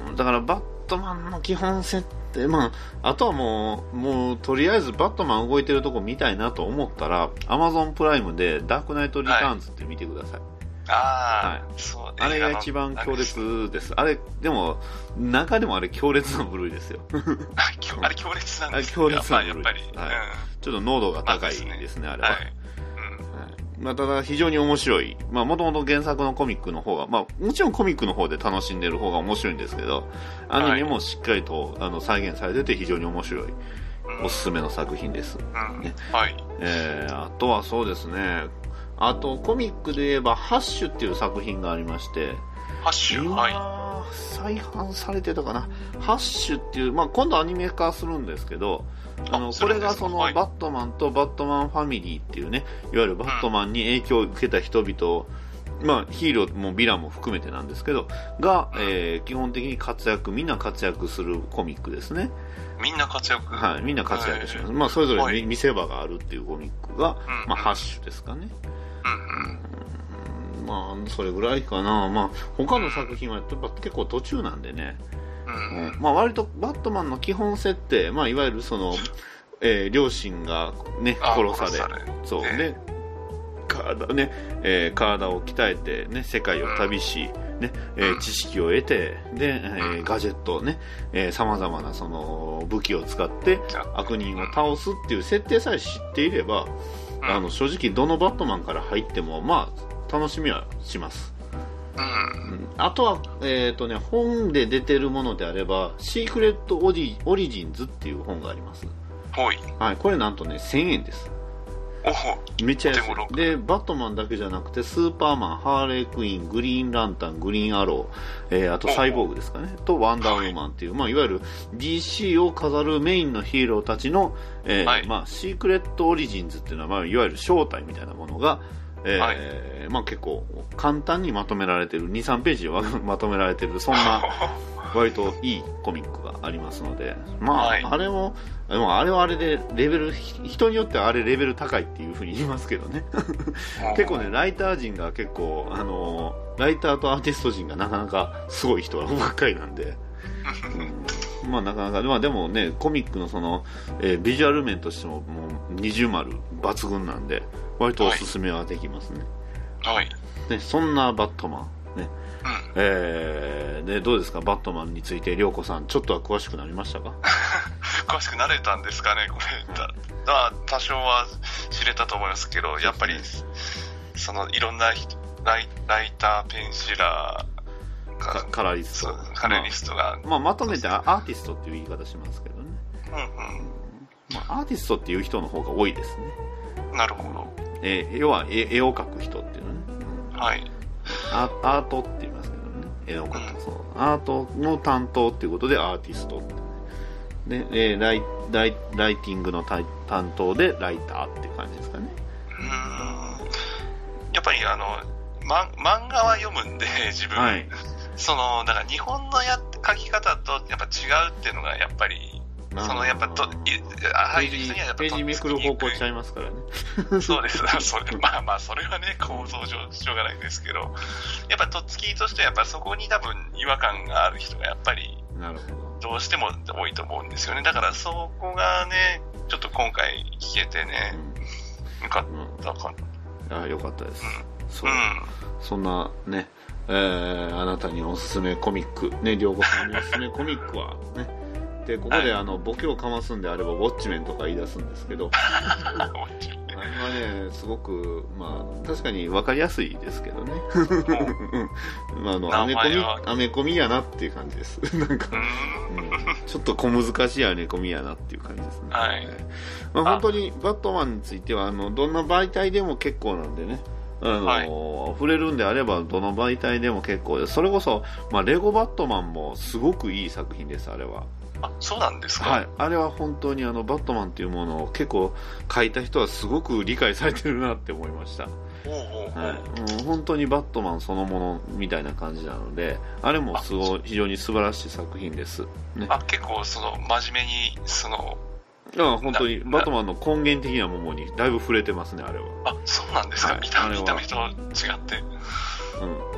A: うん。だからバットマンの基本設定、まあ、あとはもう、もうとりあえずバットマン動いてるとこ見たいなと思ったら、アマゾンプライムでダークナイトリターンズって見てください。
C: ああ、
A: はい
C: そう。
A: あれが一番強烈です。あれ、でも、中でもあれ強烈な部類ですよ。
C: あれ強烈なんです
A: あれ強烈な
C: やっぱり。やっぱり
A: はいちょっと濃度が高いですね、あれは。
C: はい。
A: はいまあ、ただ非常に面白い。まあ、もともと原作のコミックの方が、まあ、もちろんコミックの方で楽しんでる方が面白いんですけど、アニメもしっかりと、あの再現されてて非常に面白い、
C: うん。
A: おすすめの作品です。
C: うん
A: ね
C: はい。
A: えー、あとはそうですね、あとコミックで言えば、ハッシュっていう作品がありまして、
C: ハッシュ、
A: 今、
C: は
A: 再販されてたかな、ハッシュっていう、まあ、今度アニメ化するんですけど、あのこれがその、
C: はい
A: バットマンとバットマンファミリーっていうね、いわゆるバットマンに影響を受けた人々を、まあ、ヒーローもヴィランも含めてなんですけど、が、えー基本的に活躍、みんな活躍するコミックですね。
C: い。みんな活躍？
A: はい、みんな活躍します。
C: はい
A: まあ、それぞれ
C: はい
A: 見見せ場があるっていうコミックが、
C: うん
A: まあ、ハッシュですかね。
C: うんうん。
A: まあ、それぐらいかな。まあ、他の作品はやっぱ結構途中なんでね。
C: うん。うん。
A: まあ、割とバットマンの基本設定、まあ、いわゆるその、えー両親が、ね、
C: あ
A: 殺され
C: 殺され
A: そう、
C: ね。
A: で体,、ねえー体を鍛えて、ね、世界を旅し、ねえー知識を得てで、えーガジェットをねさまざまなその武器を使って悪人を倒すっていう設定さえ知っていれば、
C: うん。
A: あの正直どのバットマンから入ってもまあ楽しみはします。
C: うん。
A: あとは、えーとね、本で出てるものであれば、シークレットオリオリジンズっていう本があります。
C: ほい。
A: はい、これなんとね、1000円です。めっちゃ安い。で、バットマンだけじゃなくて、スーパーマン、ハーレークイーン、グリーンランタン、グリーンアロー、えーあとサイボーグですかね、とワンダーウーマンっていう、まあ、いわゆる DC を飾るメインのヒーローたちの、えー
C: はい
A: まあ、シークレットオリジンズっていうのは、まあ、いわゆる正体みたいなものが、えー
C: はい。
A: まあ、結構簡単にまとめられてる、2、3ページで まとめられてる、そんな、割といいコミックがありますので、まあ、
C: はい。
A: あれも、でもあれはあれでレベル、ひ人によってはあれレベル高いっていうふうに言いますけどね。結構ね、ライター陣が結構、あのーライターとアーティスト陣がなかなかすごい人ばっかりなんで、うん。まあなかなか、まあでもね、コミックのその、えービジュアル面としてももう二重丸抜群なんで、割とおすすめはできますね。
C: はい。
A: ね、そんなバットマン、ね、
C: うん。
A: えー、で、どうですか、バットマンについて、りょうこさん、ちょっとは詳しくなりましたか？
C: 詳しくなれたんですかね、これ。だあ多少は知れたと思いますけど、やっぱり、その、いろんな人ライライター、ペンシラー
A: カラーリスト。
C: カラーリストが、
A: まあ、まとめてアアーティストっていう言い方しますけどね。
C: うん
A: まあ、アーティストっていう人の方が多いですね。
C: うん。なるほど。
A: えー要は絵絵を描く人っていうのね。うん
C: はい。
A: アアートって言いますけどね。絵を描く。そう。アートの担当っていうことでアーティストってね、で、えーライライライティングの担当でライターっていう感じですかね。
C: うーんやっぱりあの、ま、漫画は読むんで、自分。
A: はい。
C: その、だから日本のや書き方とやっぱ違うっていうのがやっぱり、そのやっぱと、いあ入る人にはやっぱ
A: ページめくる方向ちゃいますからね。
C: そうです。それ、まあまあ、それはね、構造上しょうがないんですけど、やっぱとっつきとしてはやっぱそこに多分違和感がある人がやっぱり
A: なるほど。
C: どうしても多いと思うんですよね。だからそこがね、ちょっと今回聞けてね、よかったかな。
A: あよかったです。そうう。
C: ん。
A: そんなね、えー、あなたにおすすめコミック、ね、りょうこさんにおすすめコミックは、ね、で、ここで
C: はい
A: あの、ボケをかますんであれば、ウォッチメンとか言い出すんですけど、あれはね、すごく、まあ、確かに分かりやすいですけどね。まあ、あの、アメコミアメコミやなっていう感じです。なんか、
C: う
A: うん
C: ん。
A: ちょっと小難しいアメコミやなっていう感じですね。
C: はい
A: まあ、本当にバットマンについては、あの、どんな媒体でも結構なんでね。あの、
C: はい
A: 触れるんであれば、どの媒体でも結構です。それこそ、まあ、レゴバットマンもすごくいい作品です、あれは。
C: あ、そうなんですか？
A: はい。あれは本当にあの、バットマンっていうものを結構書いた人はすごく理解されてるなって思いました。
C: ほうほうほう。
A: はい。もう本当にバットマンそのものみたいな感じなので、あれもすごい、非常に素晴らしい作品です。ね。
C: あ、結構その、真面目に、その、
A: だから本当に
C: な
A: バットマンの根源的なものにだいぶ触れてますね、あれは。
C: あ、そうなんですか？
A: はい
C: 見た見た目と違って。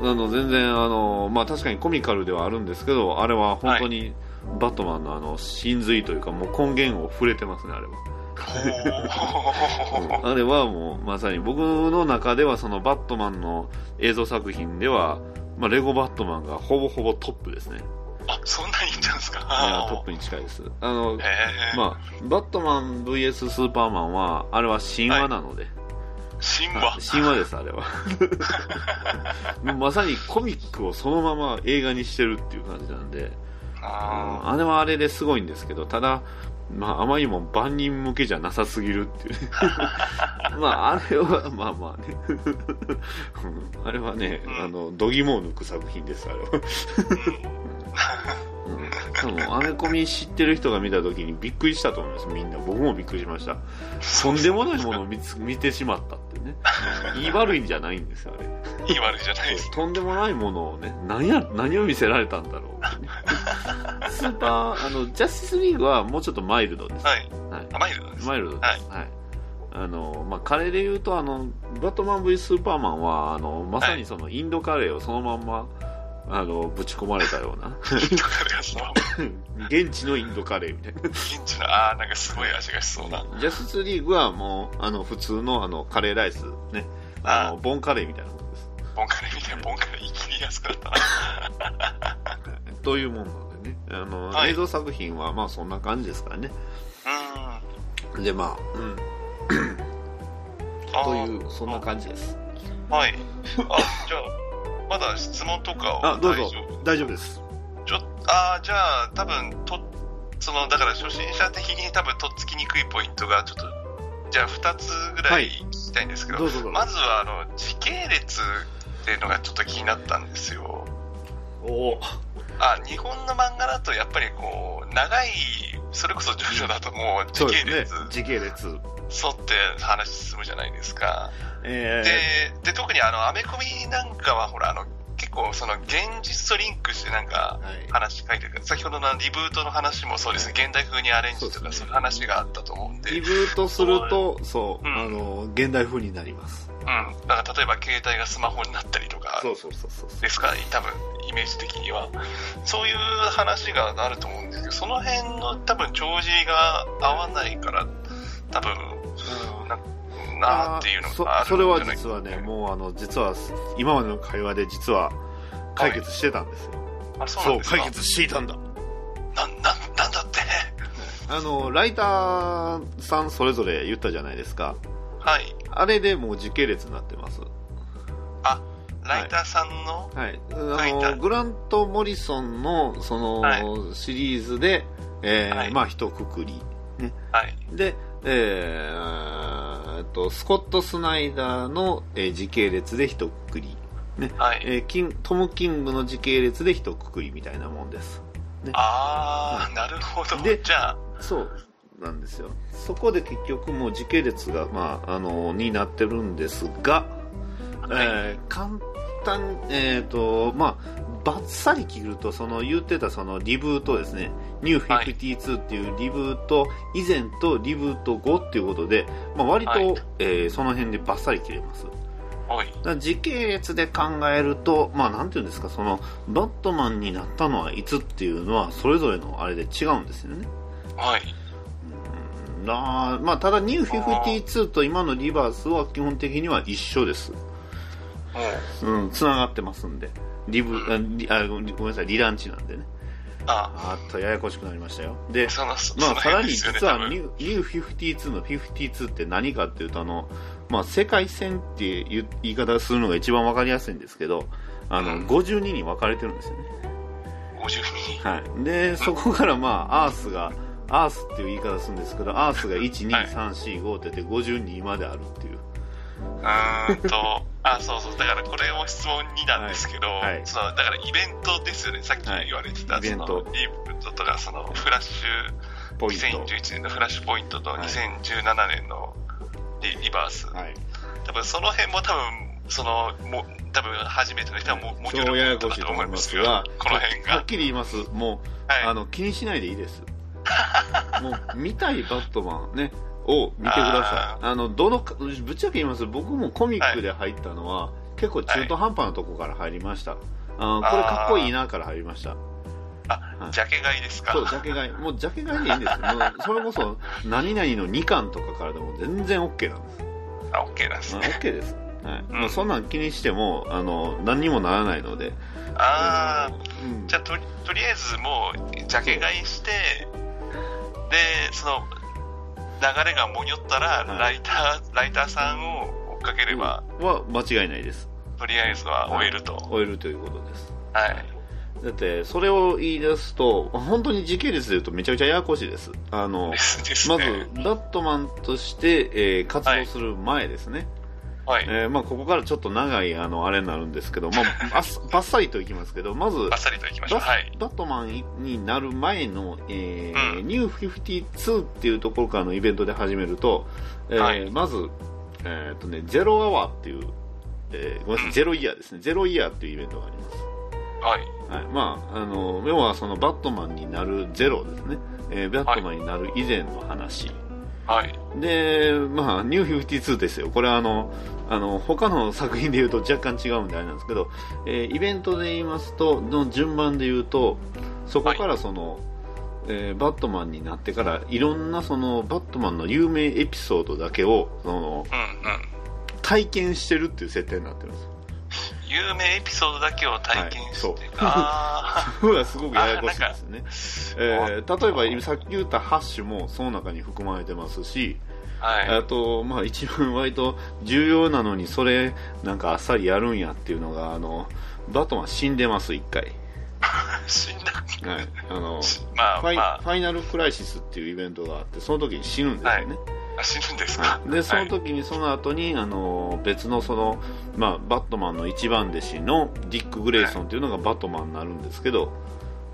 A: うん、あの全然あの、まあ、確かにコミカルではあるんですけどあれは本当にバットマンのあの真髄というかもう根源を触れてますねあれは、あれはもうまさに僕の中ではそのバットマンの映像作品では、まあ、レゴバットマンがほぼほぼトップですね
C: あ、そんなにいっちゃうんですか？
A: いやトップに近いですあの。まあバットマン VS スーパーマンはあれは神話なので、
C: 神話。
A: 神話です、あれは。まさにコミックをそのまま映画にしてるっていう感じなんで、
C: あ
A: あれはあれですごいんですけど、ただ、まあ、あまりにも万人向けじゃなさすぎるっていうね。まあ、あれは、まあまあね。うんあれはね、
C: うん
A: あの、度肝を抜く作品です、あれは。うんそのアメコミ知ってる人が見た時にびっくりしたと思います、みんな。僕もびっくりしました。とんでもないものを見つ 見てしまったってね。言い悪いんじゃないんですよ、あれ。
C: 言い悪いじゃないです。
A: とんでもないものをね、何や、何を見せられたんだろうね。スーパー、あの、ジャスティスリーグはもうちょっとマイルドです。
C: はい。
A: はい。
C: あマイルドです。
A: マイルドです。はい。あの、まあ、カレーで言うと、あの、バットマン V スーパーマンは、あの、まさにそのインドカレーをそのまんま、あの、ぶち込まれたような、
C: だからその、
A: 現地のインドカレーみたいな。
C: 現地の、ああ、なんかすごい味がしそうな。
A: ジャスティスリーグはもう、あの、普通のあの、カレーライス、ね、あの、
C: あ
A: ボンカレーみたいなものです。
C: ボンカレーみたいな、ボンカレー言い切りやすくなったな。
A: というもんなんでね。あの、
C: はい
A: 映像作品はまあそんな感じですからね。
C: うん。
A: で、まあ、うん。という、そんな感じです。
C: はい。あ、じゃあ、まだ質問とかを
A: あ、どうぞ
C: 大丈夫？
A: 大丈夫です。
C: ちょあーじゃあ、多分と、その、だから初心者的に多分とっつきにくいポイントが、ちょっと、じゃあ2つぐら
A: はい
C: い聞きたいんですけど、
A: どうぞど
C: まずは、あの、時系列っていうのがちょっと気になったんですよ。
A: おお
C: あ、日本の漫画だとやっぱりこう、長い、それこそジョジョだともう時系列、。
A: 時系列。
C: 沿って話進むじゃないですか。
A: え
C: で、で、特にあの、アメコミなんかはほら、あの、結構その現実とリンクしてなんか
A: はい
C: 話書いてるから、先ほどのリブートの話もそうですね、現代風にアレンジとか
A: そう
C: いう話があったと思うんで、
A: リブートすると、そう、
C: うん
A: あの、現代風になります。
C: うん。だから例えば携帯がスマホになったりとか、
A: そうそうそうそう。
C: ですか多分、イメージ的には。そういう話があると思うんですけど、その辺の多分、帳尻が合わないから、多分、ななーっていうのがあ
A: そそれは実はね、もうあの、実は、今までの会話で実は解決してたんですよ。
C: あ、そう
A: そう、解決していたんだ。
C: なん、なん、なんだって？
A: あの、ライターさんそれぞれ言ったじゃないですか。
C: はい。
A: あれでもう時系列になってます。
C: あ、ライターさんの、
A: はい。
C: 書いた
A: あの、グラント・モリソンの、その、
C: はい
A: シリーズで、えー
C: はい
A: まあ、一括り。
C: はい。
A: で、えーと、スコット・スナイダーの、えー時系列で一括り。ね。
C: はい。
A: えーキントム・キングの時系列で一括りみたいなもんです。ね
C: ああ、なるほど。
A: で
C: じゃあ、
A: そうなんですよそこで結局もう時系列が、まあ、あのになってるんですが、えー簡単えっ、とまあバッサリ切るとその言ってたそのリブートですねニュー52っていうリブート以前とリブート後っていうことで、まあ、割と、
C: はい
A: えーその辺でバッサリ切れます
C: おい。
A: 時系列で考えると、まあ、なんていうんですか、その、バットマンになったのはいつっていうのは、それぞれのあれで違うんですよね。
C: はい。
A: なまあ、ただ、ニュー52と今のリバースは基本的には一緒です。
C: もう、
A: うん、繋がってますんで。リブ、あリあごめんなさい、リランチなんでね。
C: あ
A: あっと、ややこしくなりましたよ。で、
C: その、そ
A: まあ、
C: の
A: さらに実はニューニュー52の52って何かっていうと、あの、まあ、世界線っていう言い方するのが一番わかりやすいんですけど、あの、
C: うん
A: 52に分かれてるんですよね。
C: 52。
A: はい。で、そこからまあ、アースが、アースっていう言い方するんですけど、アースが1、2、
C: はい
A: 3、4、5って言って52まであるっていう。
C: うーんと、あ、そうそう、だからこれも質問2なんですけど、
A: はいはい
C: その、だからイベントですよね、さっき言われてた、
A: はいイベント
C: その、リープとか、その、フラッシュ、
A: ポイント。
C: 2011年のフラッシュポイントと
A: はい
C: 2017年のリリバース。
A: はい。
C: 多分その辺も多分、その、も多分初めての人はももちろん
A: 超ややこしいと思い
C: ます
A: が、
C: この辺が
A: はっ。きり言います。もう、
C: はい
A: あの、気にしないでいいです。もう、見たいバットマンね、を見てください。あの、どのか、ぶっちゃけ言います。僕もコミックで入ったのは、結構中途半端なとこから入りました。あのこれかっこいいなから入りました。
C: あ、
A: はい
C: ジャケ買いですか？
A: そう、ジャケ買い。もうジャケ買いでいいんですよ。もうそれこそ、何々の2巻とかからでも全然 OK なんです。
C: あ、OK なんです
A: あ
C: ね。
A: OK です。はい。
C: うん
A: もうそんなん気にしても、あの、何にもならないので。
C: あ
A: うん
C: ー、じゃあとりあえずもう、ジャケ買いして、で、その、流れがもにょったら、
A: はい
C: ライター、ライターさんを追っかければ、
A: は間違いないです。
C: とりあえずは終えると。
A: 終えるということです。
C: はい。
A: だって、それを言い出すと、本当に時系列で言うとめちゃくちゃややこしいです。あの
C: で、すです
A: ま
C: ね。
A: ず、バットマンとして、えー活動する前ですね。
C: はい。
A: えーまあ、ここからちょっと長い、あの、あれになるんですけど、まあ、あっバッサリといきますけど、まず、
C: バッサリといきましょう。
A: バ
C: はい。
A: バットマンになる前の、えー
C: うん
A: ニュー52っていうところからのイベントで始めると、えー
C: はい
A: まず、えーっとね、ゼロアワーっていう、えーごめんなさい、
C: うん
A: ゼロイヤーですね。ゼロイヤーっていうイベントがあります。
C: はい。
A: はい。まあ、あの、要はそのバットマンになるゼロですね。えーバットマンになる以前の話。
C: はい。
A: で、まあ、ニュー52ですよ。これはあの、あの、他の作品で言うと若干違うんであれなんですけど、えーイベントで言いますと、の順番で言うと、そこからその、えーバットマンになってから、いろんなその、バットマンの有名エピソードだけを、その、
C: うんうん。
A: 体験してるっていう設定になってるんですよ。
C: 有名エピソードだけを体験して、
A: はいそうはすごくややこしいですね。
C: あ
A: えー例えば今さっき言ったハッシュもその中に含まれてますし、
C: あ、はい。
A: あと、まあ一番割と重要なのにそれなんかあっさりやるんやっていうのが、あの、バトマン死んでます、一回。
C: 死んだ。
A: はい。あの、
C: まあ
A: ファイ
C: ま
A: ファイナルクライシスっていうイベントがあって、その時に死ぬんですよね。
C: あ、死ぬんですか？
A: で、その
C: はい
A: 時にその後に、あの、別のその、まあ、バットマンの一番弟子のディック・グレイソンっていうのがバットマンになるんですけど、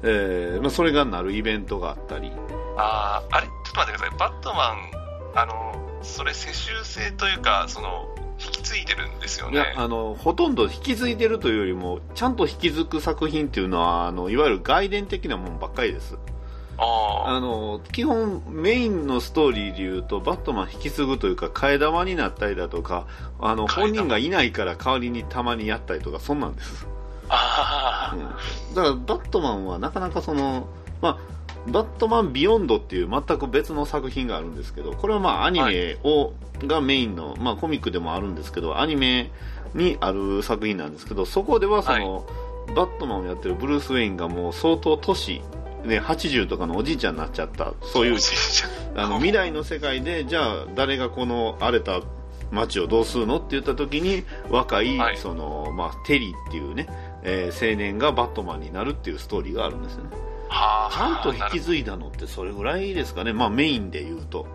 A: えーまあ、それがなるイベントがあったり、
C: あーあれちょっと待ってください。バットマン、あの、それ世襲制というか、その、引き継いでるんですよ
A: いや
C: ね。
A: あのほとんど引き継いでるというよりもちゃんと引き継ぐ作品っていうのはあのいわゆる外伝的なものばっかりです
C: あ
A: あの基本メインのストーリーでいうとバットマン引き継ぐというか替え玉になったりだとかあの本人がいないから代わりにたまにやったりとかそんなんです、
C: あ、あ
A: うん、だからバットマンはなかなかそのまあバットマンビヨンドっていう全く別の作品があるんですけど、これはまあアニメを、がメインの、まあコミックでもあるんですけど、アニメにある作品なんですけど、そこではその、バットマンをやってるブルース・ウェインがもう相当年、ね、80とかのおじいちゃんになっちゃった、そういうあの未来の世界でじゃあ誰がこの荒れた街をどうするのって言った時に若い、
C: はい。
A: そのまあ、テリーっていうね、えー青年がバットマンになるっていうストーリーがあるんですよね。
C: はあ
A: ちゃんと引き継いだのってそれぐらいですかね、まあ、メインで言うと。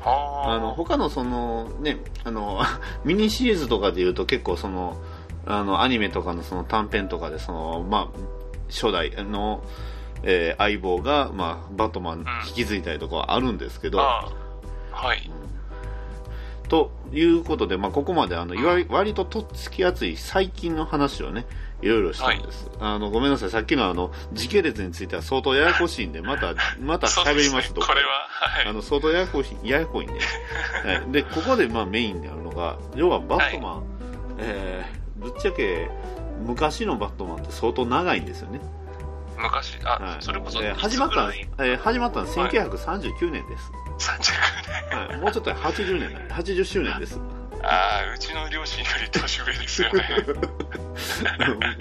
C: はあ。
A: あの他のその、ね、あの ミニシリーズとかで言うと結構そのあのアニメとかのその短編とかでその、まあ、初代のえー相棒が、まあ、バットマン引き継いだりとかはあるんですけど、
C: ああ。はい。
A: ということで、まあ、ここまであのいわ割ととっつきやすい最近の話をねいろいろしたんです、あのごめんなさい。さっきのあの時系列については相当ややこしいんでまた また喋りますと。
C: これは、はい。
A: あの相当ややこしいややこいんで、はい、でここでまあメインであるのが要はバットマン、えーぶっちゃけ昔のバットマンって相当長いんですよね、
C: 昔、あ、
A: はい。
C: それこそ、
A: えー始まったの、えー始まったのは
C: はい
A: 1939年です、
C: ぐらい30
A: はい、もうちょっとで80年だ。80周年です。
C: 年。ああ、うちの両親より年上ですよね。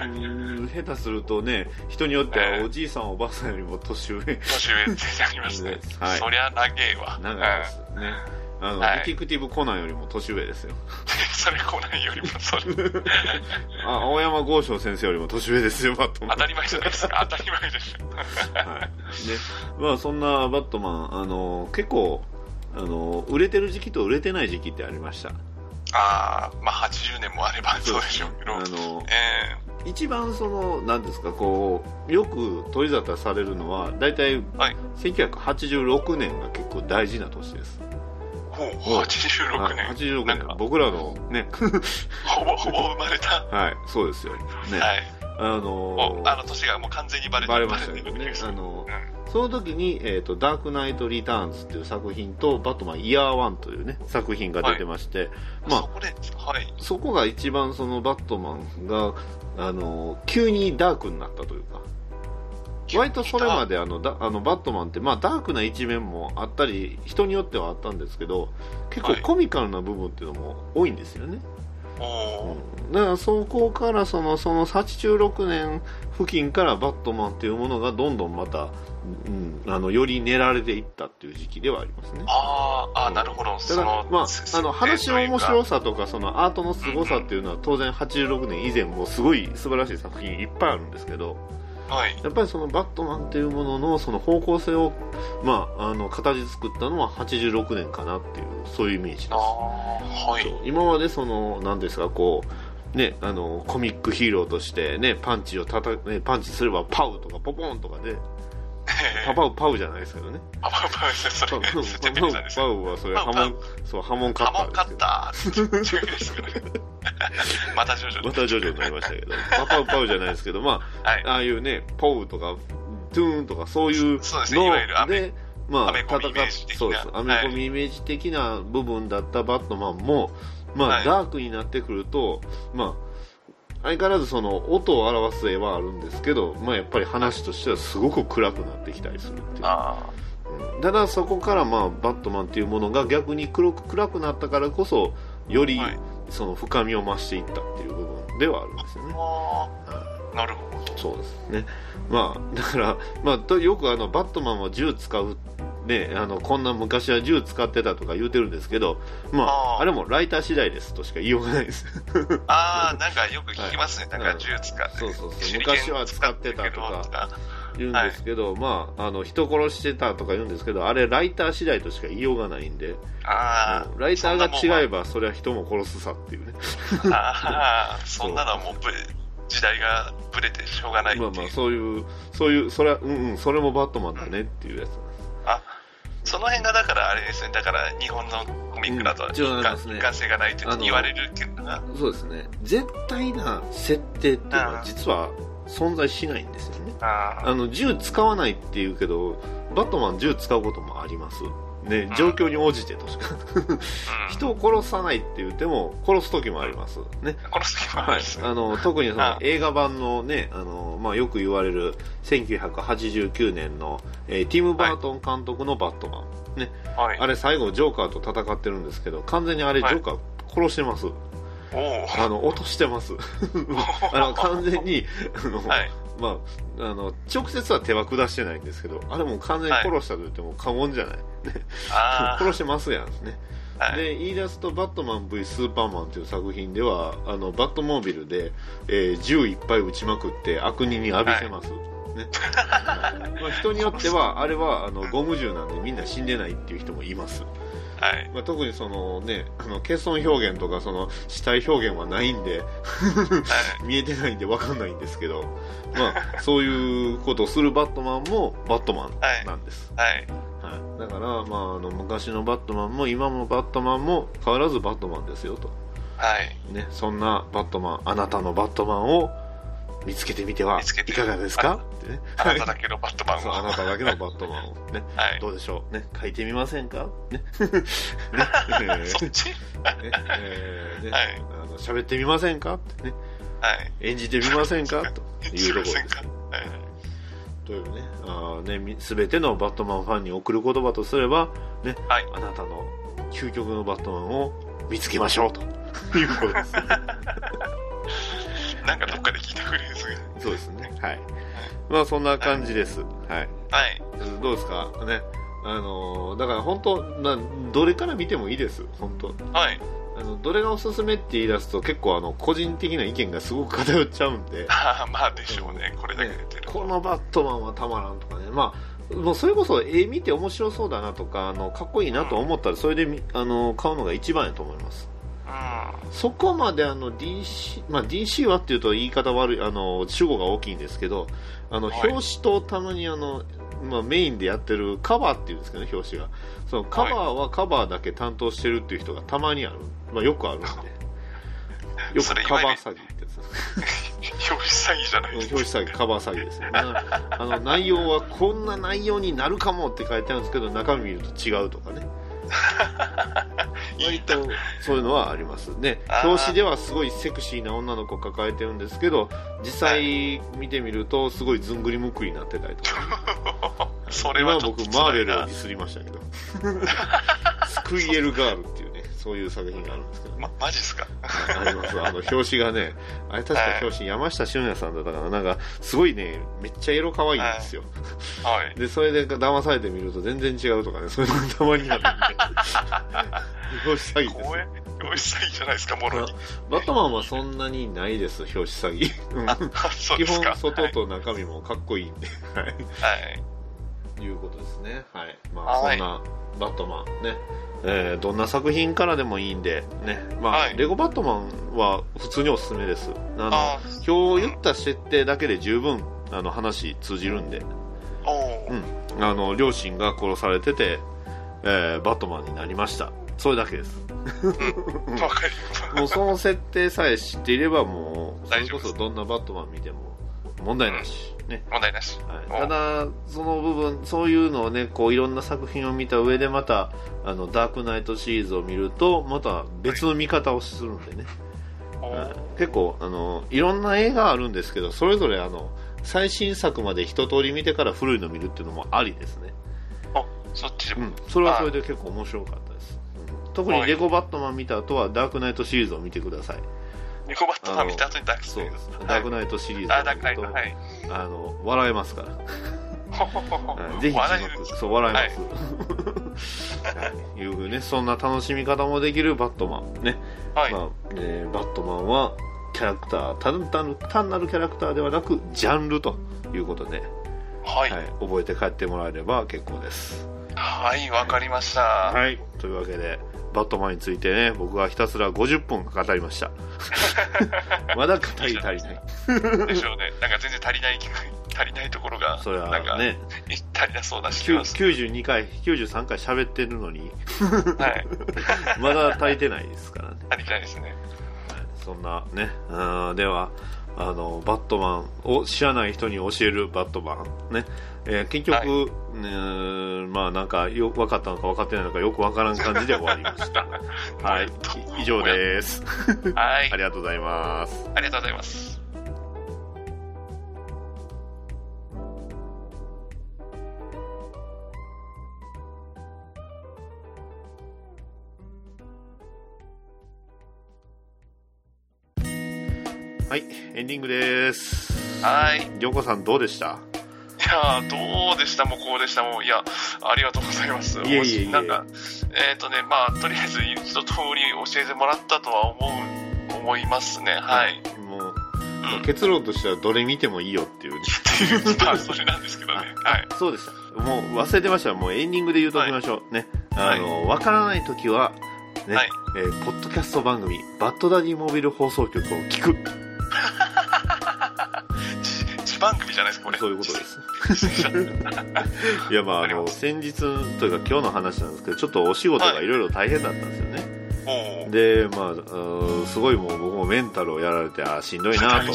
A: う ん下手するとね人によってはおじいさんおばあさんよりも年上。
C: 年上ってなりますね。
A: はい。
C: そりゃ長えわ。
A: 長いですねあの、
C: はい。
A: ディティクティブコナンよりも年上ですよ。
C: う んそれ来ないよりも、それ、
A: あ青山剛昌先生よりも年上ですよバットマン。
C: 当たり前じゃないですか。当たり前です。
A: はい。ね。まあ、そんなバットマンあの結構あの売れてる時期と売れてない時期ってありました。
C: ああ、まあ80年もあればそうでしょうけど。
A: あの
C: え
A: 一番その何ですかこうよく取り沙汰されるのは大体
C: はい。
A: 1986年が結構大事な年です、
C: えほう、86
A: はい
C: 年。
A: 86
C: なんか。
A: 年僕らのね。
C: ほぼほぼ生まれた。
A: はいそうですよ。ね、
C: はい。
A: あ
C: も
A: の
C: う、あの年がもう完全にバレて
A: バレました
C: けです
A: あの
C: うん。
A: その時に、えーと「ダークナイト・リターンズ」っていう作品と「バットマン・イヤーワン」というね作品が出てまして、まあ
C: そこで、はい。
A: そこが一番そのバットマンがあの急にダークになったというか割とそれまであのだあのバットマンって、まあ、ダークな一面もあったり人によってはあったんですけど結構
C: はい。
A: コミカルな部分っていうのも多いんですよね、
C: おー。
A: うん。だからそこからそのその86年付近からバットマンっていうものがどんどんまた、うん、あのより練られていったっていう時期ではありますね。
C: あーあー、なるほど。
A: だからまあ、
C: せ
A: あの話の面白
C: さ。
A: さとかそのアートの凄さっていうのは当然86年以前もすごい素晴らしい作品いっぱいあるんですけど
C: はい。
A: やっぱりそのバットマンっていうもののその方向性を、まあ、あの形作ったのは86年かなっていうそういうイメージです
C: はい。
A: 今までその何ですかこうねあのコミックヒーローとしてねパンチをたた、ね、パンチすればパウとかポポンとかでパパウパウじゃないですけどね。
C: パパパですそれ
A: パウパウ、パウはそれハモンそうハモンカッタ
C: ハモンカッター。またジョジョ
A: またジョジョになりましたけど、パパウパウじゃないですけど、まあ、
C: はい。
A: ああいうね、ポウとか、トゥーンとか、そういう
C: そうですね。いわゆる
A: まあ、
C: アメコミイメージ的な。
A: そうです。アメコミイメージ的な部分だったバットマンも、まあ、
C: はい。
A: ダークになってくると、まあ、相変わらずその音を表す絵はあるんですけど、まあ、やっぱり話としてはすごく暗くなってきたりするっていう。
C: あ
A: うんただそこからまあバットマンっていうものが逆に黒く暗くなったからこそより
C: はい
A: その深みを増していったっていう部分ではあるんですよね
C: ー。あー、なるほど。
A: そうですね。まあ、だから、まあ、とよくあの、バットマンは銃使う、ね、あの、こんな昔は銃使ってたとか言うてるんですけど、まあ、
C: あ
A: れもライター次第ですとしか言いようがないです。
C: ああ、なんかよく聞きますね。
A: はい
C: なんか銃使って。
A: そうそうそう昔は使ってたとか言うんですけど、まあ、あの、人殺してたとか言うんですけど、あれライター次第としか言いようがないんで、
C: ああ、
A: ライターが違え
C: ば。
A: ば、それは人も殺すさっていうね。
C: ああ、そんなのはもう時代がぶれてしょうがない。
A: まあまあ、そういう、そういう、それは、うんうん、それもバットマンだねっていうやつなん
C: その辺がだからあれですね、だから日本のコミックだと
A: うん
C: 一貫,、性がないって
A: あの
C: 言われるけどな。
A: そうですね。絶対な設定っていうのは実は存在しないんですよね。
C: あ
A: あの銃使わないっていうけどバットマン銃使うこともありますね状況に応じてとしか。
C: うん、
A: 人を殺さないって言っても殺す時もあります。ね。
C: この時もあ
A: はい
C: るんです、
A: あの特にその
C: あ。
A: 映画版のねあの、まあ、よく言われる1989年の、えーティム・バートン監督のバットマン、ね、
C: はい。
A: あれ最後ジョーカーと戦ってるんですけど完全にあれジ
C: はい。
A: ョーカー殺してます、
C: おお。
A: あの落としてます。あの完全にあの、
C: はい。
A: まあ、あの直接は手は下してないんですけどあれもう完全に殺したと言っても過言じゃない、
C: あ
A: 殺してますやんね。
C: あ、はい。
A: で言い出すと「バットマン V スーパーマン」という作品ではあのバットモービルで、えー銃いっぱい撃ちまくって悪人に浴びせます、ね。まあ、人によってはあれはあのゴム銃なんでみんな死んでないっていう人もいます
C: はい。
A: まあ、特にそのね、あの、欠損表現とか、その、死体表現はないんで、
C: はい。
A: 見えてないんでわかんないんですけど、まあ、そういうことをするバットマンもバットマンなんです。
C: はい。
A: はい。だから、まあ、あの、昔のバットマンも今もバットマンも変わらずバットマンですよと。
C: はい。
A: ね、そんなバットマン、あなたのバットマンを見つけてみてはいかがですか？ってね。
C: あなただけのバットマン
A: そう、あ
C: を。
A: なただけのバットマンをね、
C: はい。
A: どうでしょうね、書いてみませんか？ね。ね。えー
C: そっち？
A: ねえーね
C: はい
A: あの喋ってみませんか？ね。
C: はい。
A: 演じてみませんか？というところです。
C: はい。
A: というね、あーね、すべてのバットマンファンに送る言葉とすれば、ね、
C: はい
A: あなたの究極のバットマンを見つけましょうということです。
C: なんかどっかで聞いたフレーズが。
A: そうですね。はい。まあそんな感じです。はい。
C: はい。
A: どうですか？ね。あのーだから本当な、どれから見てもいいです。本当
C: はい。
A: あの、どれがおすすめって言い出すと結構あの、個人的な意見がすごく偏っちゃうんで。
C: ああ、まあでしょうね。これだけ
A: ね
C: 出てる。
A: このバットマンはたまらんとかね、まあ、もうそれこそ絵見て面白そうだなとかあのかっこいいなと思ったらそれでみあの買うのが一番やと思います
C: うん。
A: そこまであの DC,、まあ、DC はっていうと言い方悪いあの主語が大きいんですけどあの
C: はい。
A: 表紙とたまにあの、まあ、メインでやってるカバーっていうんですかね表紙が。そのカバーはカバーだけ担当してるっていう人がたまにある、まあ、よくあるんで。よ
C: そ
A: くカバー詐欺ってやつ
C: 表紙詐欺じゃないです
A: 表紙詐欺、カバー詐欺ですよね。あの内容はこんな内容になるかもって書いてあるんですけど、中身見ると違うとかね。割とそういうのはあります。で、
C: あー
A: 表紙ではすごいセクシーな女の子抱えてるんですけど、実際見てみるとすごいずんぐりむっくりになってたりとか。
C: それ
A: 今
C: は
A: 僕マーベ
C: 辛いな
A: ルをディスりましたけど。スクイエルガールっていうね、そういう作品があるんですけどね。
C: ま、マジっすか？
A: あります。あの、表紙がね、あれ確か表紙、山下俊也さんだったかな。なんか、すごいね、めっちゃ色可愛いんですよ。
C: はい。
A: で、それで騙されてみると全然違うとかね、そういうのがたまにあるんで。表紙詐欺です
C: 公。園？表紙詐欺じゃないですか、もろに。
A: バットマンはそんなにないです、表紙詐欺。基。本、外と中身もかっこいいんで。はい。
C: はい。
A: いうことですね。はい。まあ、
C: はい
A: そんなバットマンね。えーどんな作品からでもいいんで、ね。まあ、
C: はい
A: レゴバットマンは普通におすすめです。あの、
C: あ
A: 今日言った設定だけで十分、あの、話通じるんで。うん。あの、両親が殺されてて、えーバットマンになりました。それだけです。もうその設定さえ知っていればもう、それこそどんなバットマン見ても問題なし。ね。
C: 問題なし。
A: はい、ただ、その部分、そういうのをね、こういろんな作品を見た上で、また、あの、ダークナイトシリーズを見ると、また別の見方をするんでね。
C: お
A: はい
C: ー
A: 結構、あの、いろんな映画あるんですけど、それぞれあの、最新作まで一通り見てから古いの見るっていうのもありですね。
C: あ、そっち
A: うん。。それはそれで結構面白かったです。うん特にレゴバットマン見た後は、ダークナイトシリーズを見てください。
C: ニコバットマン見た後にダークナイトです。
A: ダークナイトシリーズ
C: あ、ダークナイト、はい。
A: あの、笑えますから。はいぜひ字
C: 笑え
A: そう、笑えます。はい。いうふうね、そんな楽しみ方もできるバットマン。ね。
C: はい。
A: まあ、えーバットマンは、キャラクター、単単単なるキャラクターではなく、ジャンルということで、
C: はい。
A: はい、覚えて帰ってもらえれば結構です。
C: はい、わかりました。
A: はい。というわけで、バットマンについてね、僕はひたすら50分語りました。まだ語り足りない。
C: でしょうね。なんか全然足りない足りないところが、
A: それは
C: なんか、
A: ね、
C: 足りなそうなしてます。
A: 92回、93回喋ってるのに、
C: はい。
A: まだ足りてないですからね。
C: 足りてないですね。
A: そんなね、では、あの、バットマンを知らない人に教えるバットマン。ね。えー結局、
C: はい
A: ねーまあなんか、よく分かったのか分かってないのかよく分からん感じで終わりました。はい。以上です。
C: はい
A: あ。りがとうございます。
C: ありがとうございます。
A: はい。エンディングです。
C: はい。
A: りょうこさんどうでした？
C: いやー、どうでした？もうこうでしたもういや、ありがとうございます。
A: いえいえいえ
C: もしなんか、えっ、とね、まあ、とりあえず一通り教えてもらったとは思う、思いますね。はい。
A: もう、
C: うん。
A: 結論としてはどれ見てもいいよっていうね。
C: まあ、それなんですけどね。はい。
A: そうでした。もう忘れてました。もうエンディングで言うときましょう。ね。ああの、わからないときは、ね、
C: はい
A: えーポッドキャスト番組、バッドダディモビル放送局を聞く。
C: 番組じゃないですか、これ。
A: そういうことです。
C: す。
A: いや、まあ、あの、先日というか今日の話なんですけど、ちょっとお仕事がいろいろ大変だったんですよね。
C: おー
A: で、まあ、うんすごいもう僕もメンタルをやられて、あーしんどいなと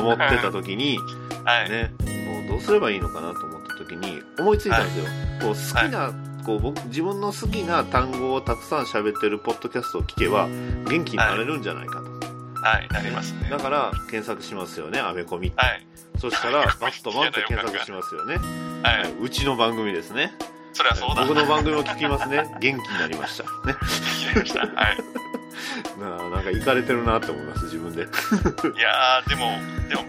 A: 思ってた時に、
C: はい。
A: ね、もうどうすればいいのかなと思った時に、思いついたんですよ。こう好きな、こう僕、自分の好きな単語をたくさん喋ってるポッドキャストを聞けば、元気になれるんじゃないかと。
C: はい、なりますね。
A: だから、検索しますよね、アメコミって。
C: はい。
A: そしたら、バットマンって検索しますよね。
C: はい。
A: うちの番組ですね。
C: それはそうだ。
A: 僕の番組を聞きますね。元気になりました。ね。
C: 聞きました。はい。
A: なあなんか、いかれてるなって思います、自分で。
C: いやー、でも、でも、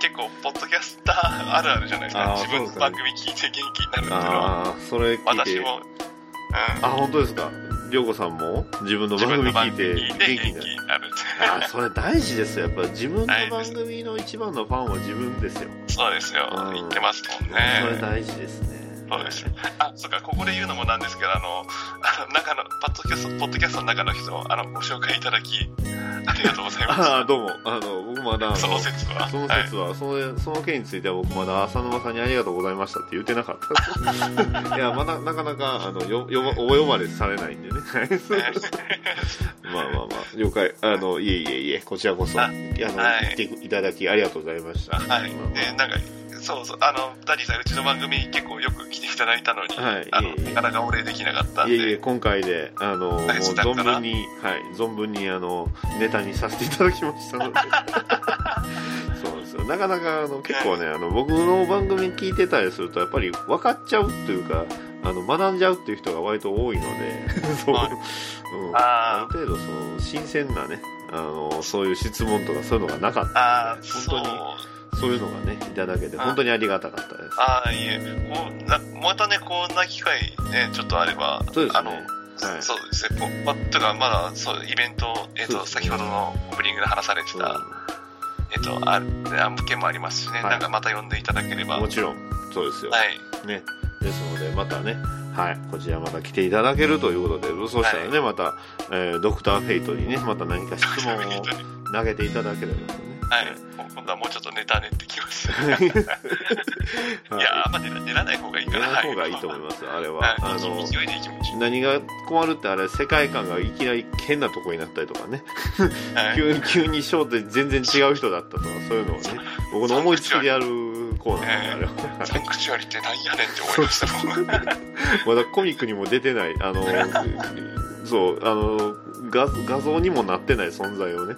C: 結構、ポッドキャスターあるあるじゃないですか。自分の番組聞いて元気になるっていうのは。
A: ああ、それ聞いて。
C: 私も、うん。
A: あ、本当ですか。りょうこさんも自分の番組聞いて
C: 元
A: 元気になる。
C: なる
A: あ。それ大事ですよ。やっぱ自分の番組の一番のファンは自分ですよ。
C: そうですよ
A: う。ん
C: 言ってますもん
A: それ
C: ね。
A: 大事ですね。
C: そうです。あ、そうか、ここで言うのもなんですけど、あの、あの、中の、パッドキャスト、ポッドキャストの中の人、あの、ご紹介いただき、ありがとうございます。
A: ああ、どうも。あの、僕まだ
C: その節は？
A: その節は、その、その件については僕まだ浅沼さんにありがとうございましたって言ってなかった。いや、まだ、なかなか、あの、よ、よば、お呼ばれされないんでね。はい
C: はい
A: まあまあまあ、了解。あの、いえいえいえ、こちらこそ、あ
C: あ
A: の、
C: はい
A: 言っていただきありがとうございました。
C: はい。
A: まあまあ
C: で、なんか、そうそう、あの、ダディさん、うちの番組結構よく来ていただいたのに、
A: はい。
C: あの、なかなかお礼できなかったんで、
A: いえいえ、今回で、あの、もう存分に、はい、存分に、あの、ネタにさせていただきましたので。そうですよ。なかなか、あの、結構ね、あの、僕の番組聞いてたりすると、やっぱり分かっちゃうっていうか、あの、学んじゃうっていう人が割と多いので、そう、
C: はい。
A: うん、
C: あ
A: る程度、その、新鮮なね、あの、そういう質問とかそういうのがなかった
C: ああ、
A: ので。本当に、そういうのがね、いただけて、本当にありがたかったです。
C: ああ、いえ、こう、な、またね、こんな機会ね、ちょっとあれば、
A: そうですね
C: あの、
A: はい
C: そうですね、こう、ま、とか、まだ、そう、イベント、えっ、と、
A: ね
C: 先ほどのオープニングで話されてた、えっ、と、ある、案件もありますしね、
A: はい
C: なんかまた呼んでいただければ、
A: もちろん、そうですよ。
C: はい。
A: ね。ですので、またね、はい、こちらまた来ていただけるということで、そうしたらね、また、えードクターフェイトにね、また何か質問を投げていただければとね。
C: はい。今度はもうちょっとネタ練ってきます。
A: はい。
C: いや、あんま練らない方がいいかな。
A: やらない方がいいと思いますよ、あれは。
C: はい。
A: あの。何が困るってあれ、世界観がいきなり変なとこになったりとかね、
C: はい。
A: 急に、急にショーで全然違う人だったとか、そういうのをね、僕の思いつきでやるコーナーなんで、あれは。
C: サンクチュアリってなんやねんって思いましたもん。
A: まだコミックにも出てない、あの、そう、あの、画画像にもなってない存在をね、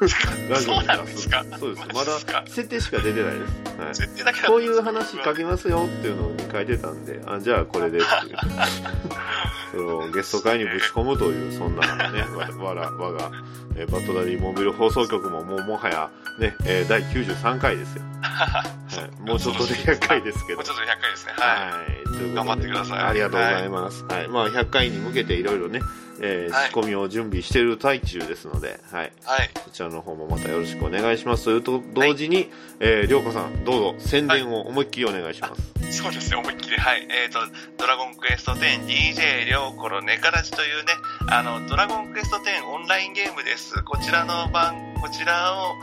C: そう。なんですか？
A: そうです。
C: マ
A: まだ設定しか出てないです。はい。
C: 設定だけだ
A: こういう話書きますよっていうのに書いてたんで、あ、じゃあこれでっていう。それをゲスト会にぶち込むという、そんなね、わ、わら、我が、えーバッドダディモビル放送局ももうもはや、ね、えー第93回ですよ。はい。もうちょっとで100回ですけど
C: もう。ちょっと100回ですね。は
A: はい。ということで
C: 頑張ってください
A: ありがとうございます。はい。まあ、100回に向けていろいろね、えー
C: はい
A: 仕込みを準備している最中ですので、はい。
C: い。はい。
A: そちらの方もまたよろしくお願いします。というと同時に、えー、りょうこさん、どうぞ宣伝を思いっきりお願いします。
C: そうですね、思いっきり。はい。えっ、と、ドラゴンクエスト 10DJ りょうころネカラジというね、あの、ドラゴンクエスト10オンラインゲームです。こちらの番、こちらを、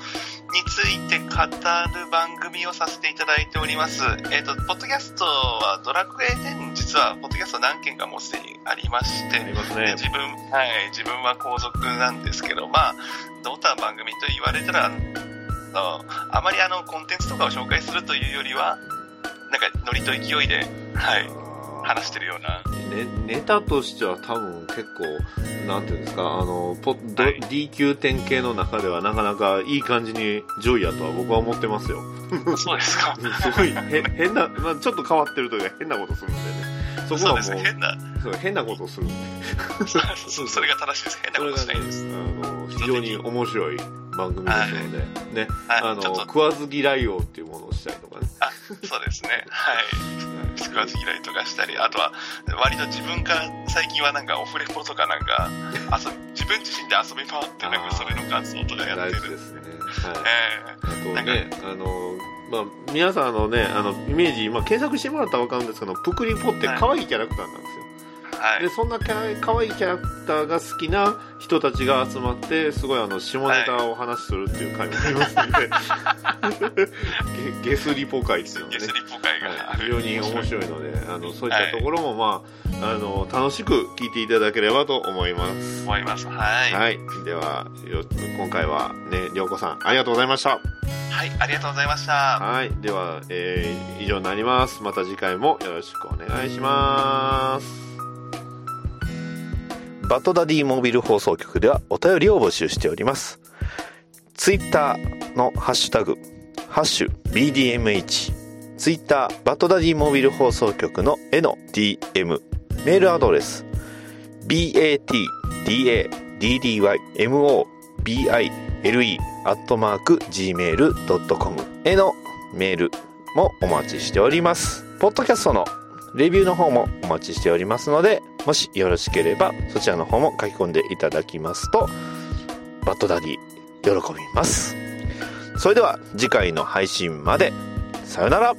C: について語る番組をさせていただいております。えっ、と、ポッドキャストはドラクエ10、実はポッドキャスト何件かもうすでにありまして、
A: ね。
C: で自分、はい、自分は皇族なんですけど、まあ、どんな番組と言われたら、あのあまりあの、コンテンツとかを紹介するというよりは、なんか、ノリと勢いで、はい、話してるような、
A: ね、ネタとしては多分結構、なんていうんですか、あの、ポド
C: はい
A: D 級典型の中ではなかなかいい感じに上位やとは僕は思ってますよ。
C: そうですか。
A: すごいへ変な、まあ、ちょっと変わってるというか変なことするんでね。そこはもう、
C: そうですね、変な、
A: そう変なことするんで。
C: そうそれが正しいです。変なことしないです。
A: あの、非常に面白い番組ですので、ね、
C: はい
A: あの、食わず嫌い王っていうものをしたりとかね。
C: あ、そうですね。はい。食わず嫌いとかしたり、あとは、割と自分から最近はなんかオフレコとかなんか、遊び、自分自身で遊び回って、なんかそれの感想とかやっ
A: 大
C: てる。
A: 事ですね。はい。
C: え
A: あとね、あの、まあ、皆さんあのね、あの、イメージ、まあ、検索してもらったらわかるんですけど、プクリポって可愛いキャラクターなんですよ。
C: はい
A: でそんなキャラ可愛いキャラクターが好きな人たちが集まってすごいあの下ネタをお話しするっていう回もありますので、ゲゲスリポ会っていうのがね
C: ゲスリポ会があ
A: はい、非
C: る。
A: 常に面白いのであのそういったところも、まあ、あの楽しく聞いていただければと思います。
C: 思います。はい。は
A: はい、ではよ今回はねりょうこさんありがとうございました。
C: い、ありがとうございました。
A: はい、では、えー以上になります。また次回もよろしくお願いします。バトダディモービル放送局ではお便りを募集しております。ツイッターのハッシュタグ、ハッシュ BDMH、ツイッターバトダディモービル放送局の絵の DM、メールアドレス、batdaddymobile アットマーク gmail.com へのメールもお待ちしております。ポッドキャストのレビューの方もお待ちしておりますので、もしよろしければそちらの方も書き込んでいただきますと、バッドダディ喜びます。それでは次回の配信まで、さよなら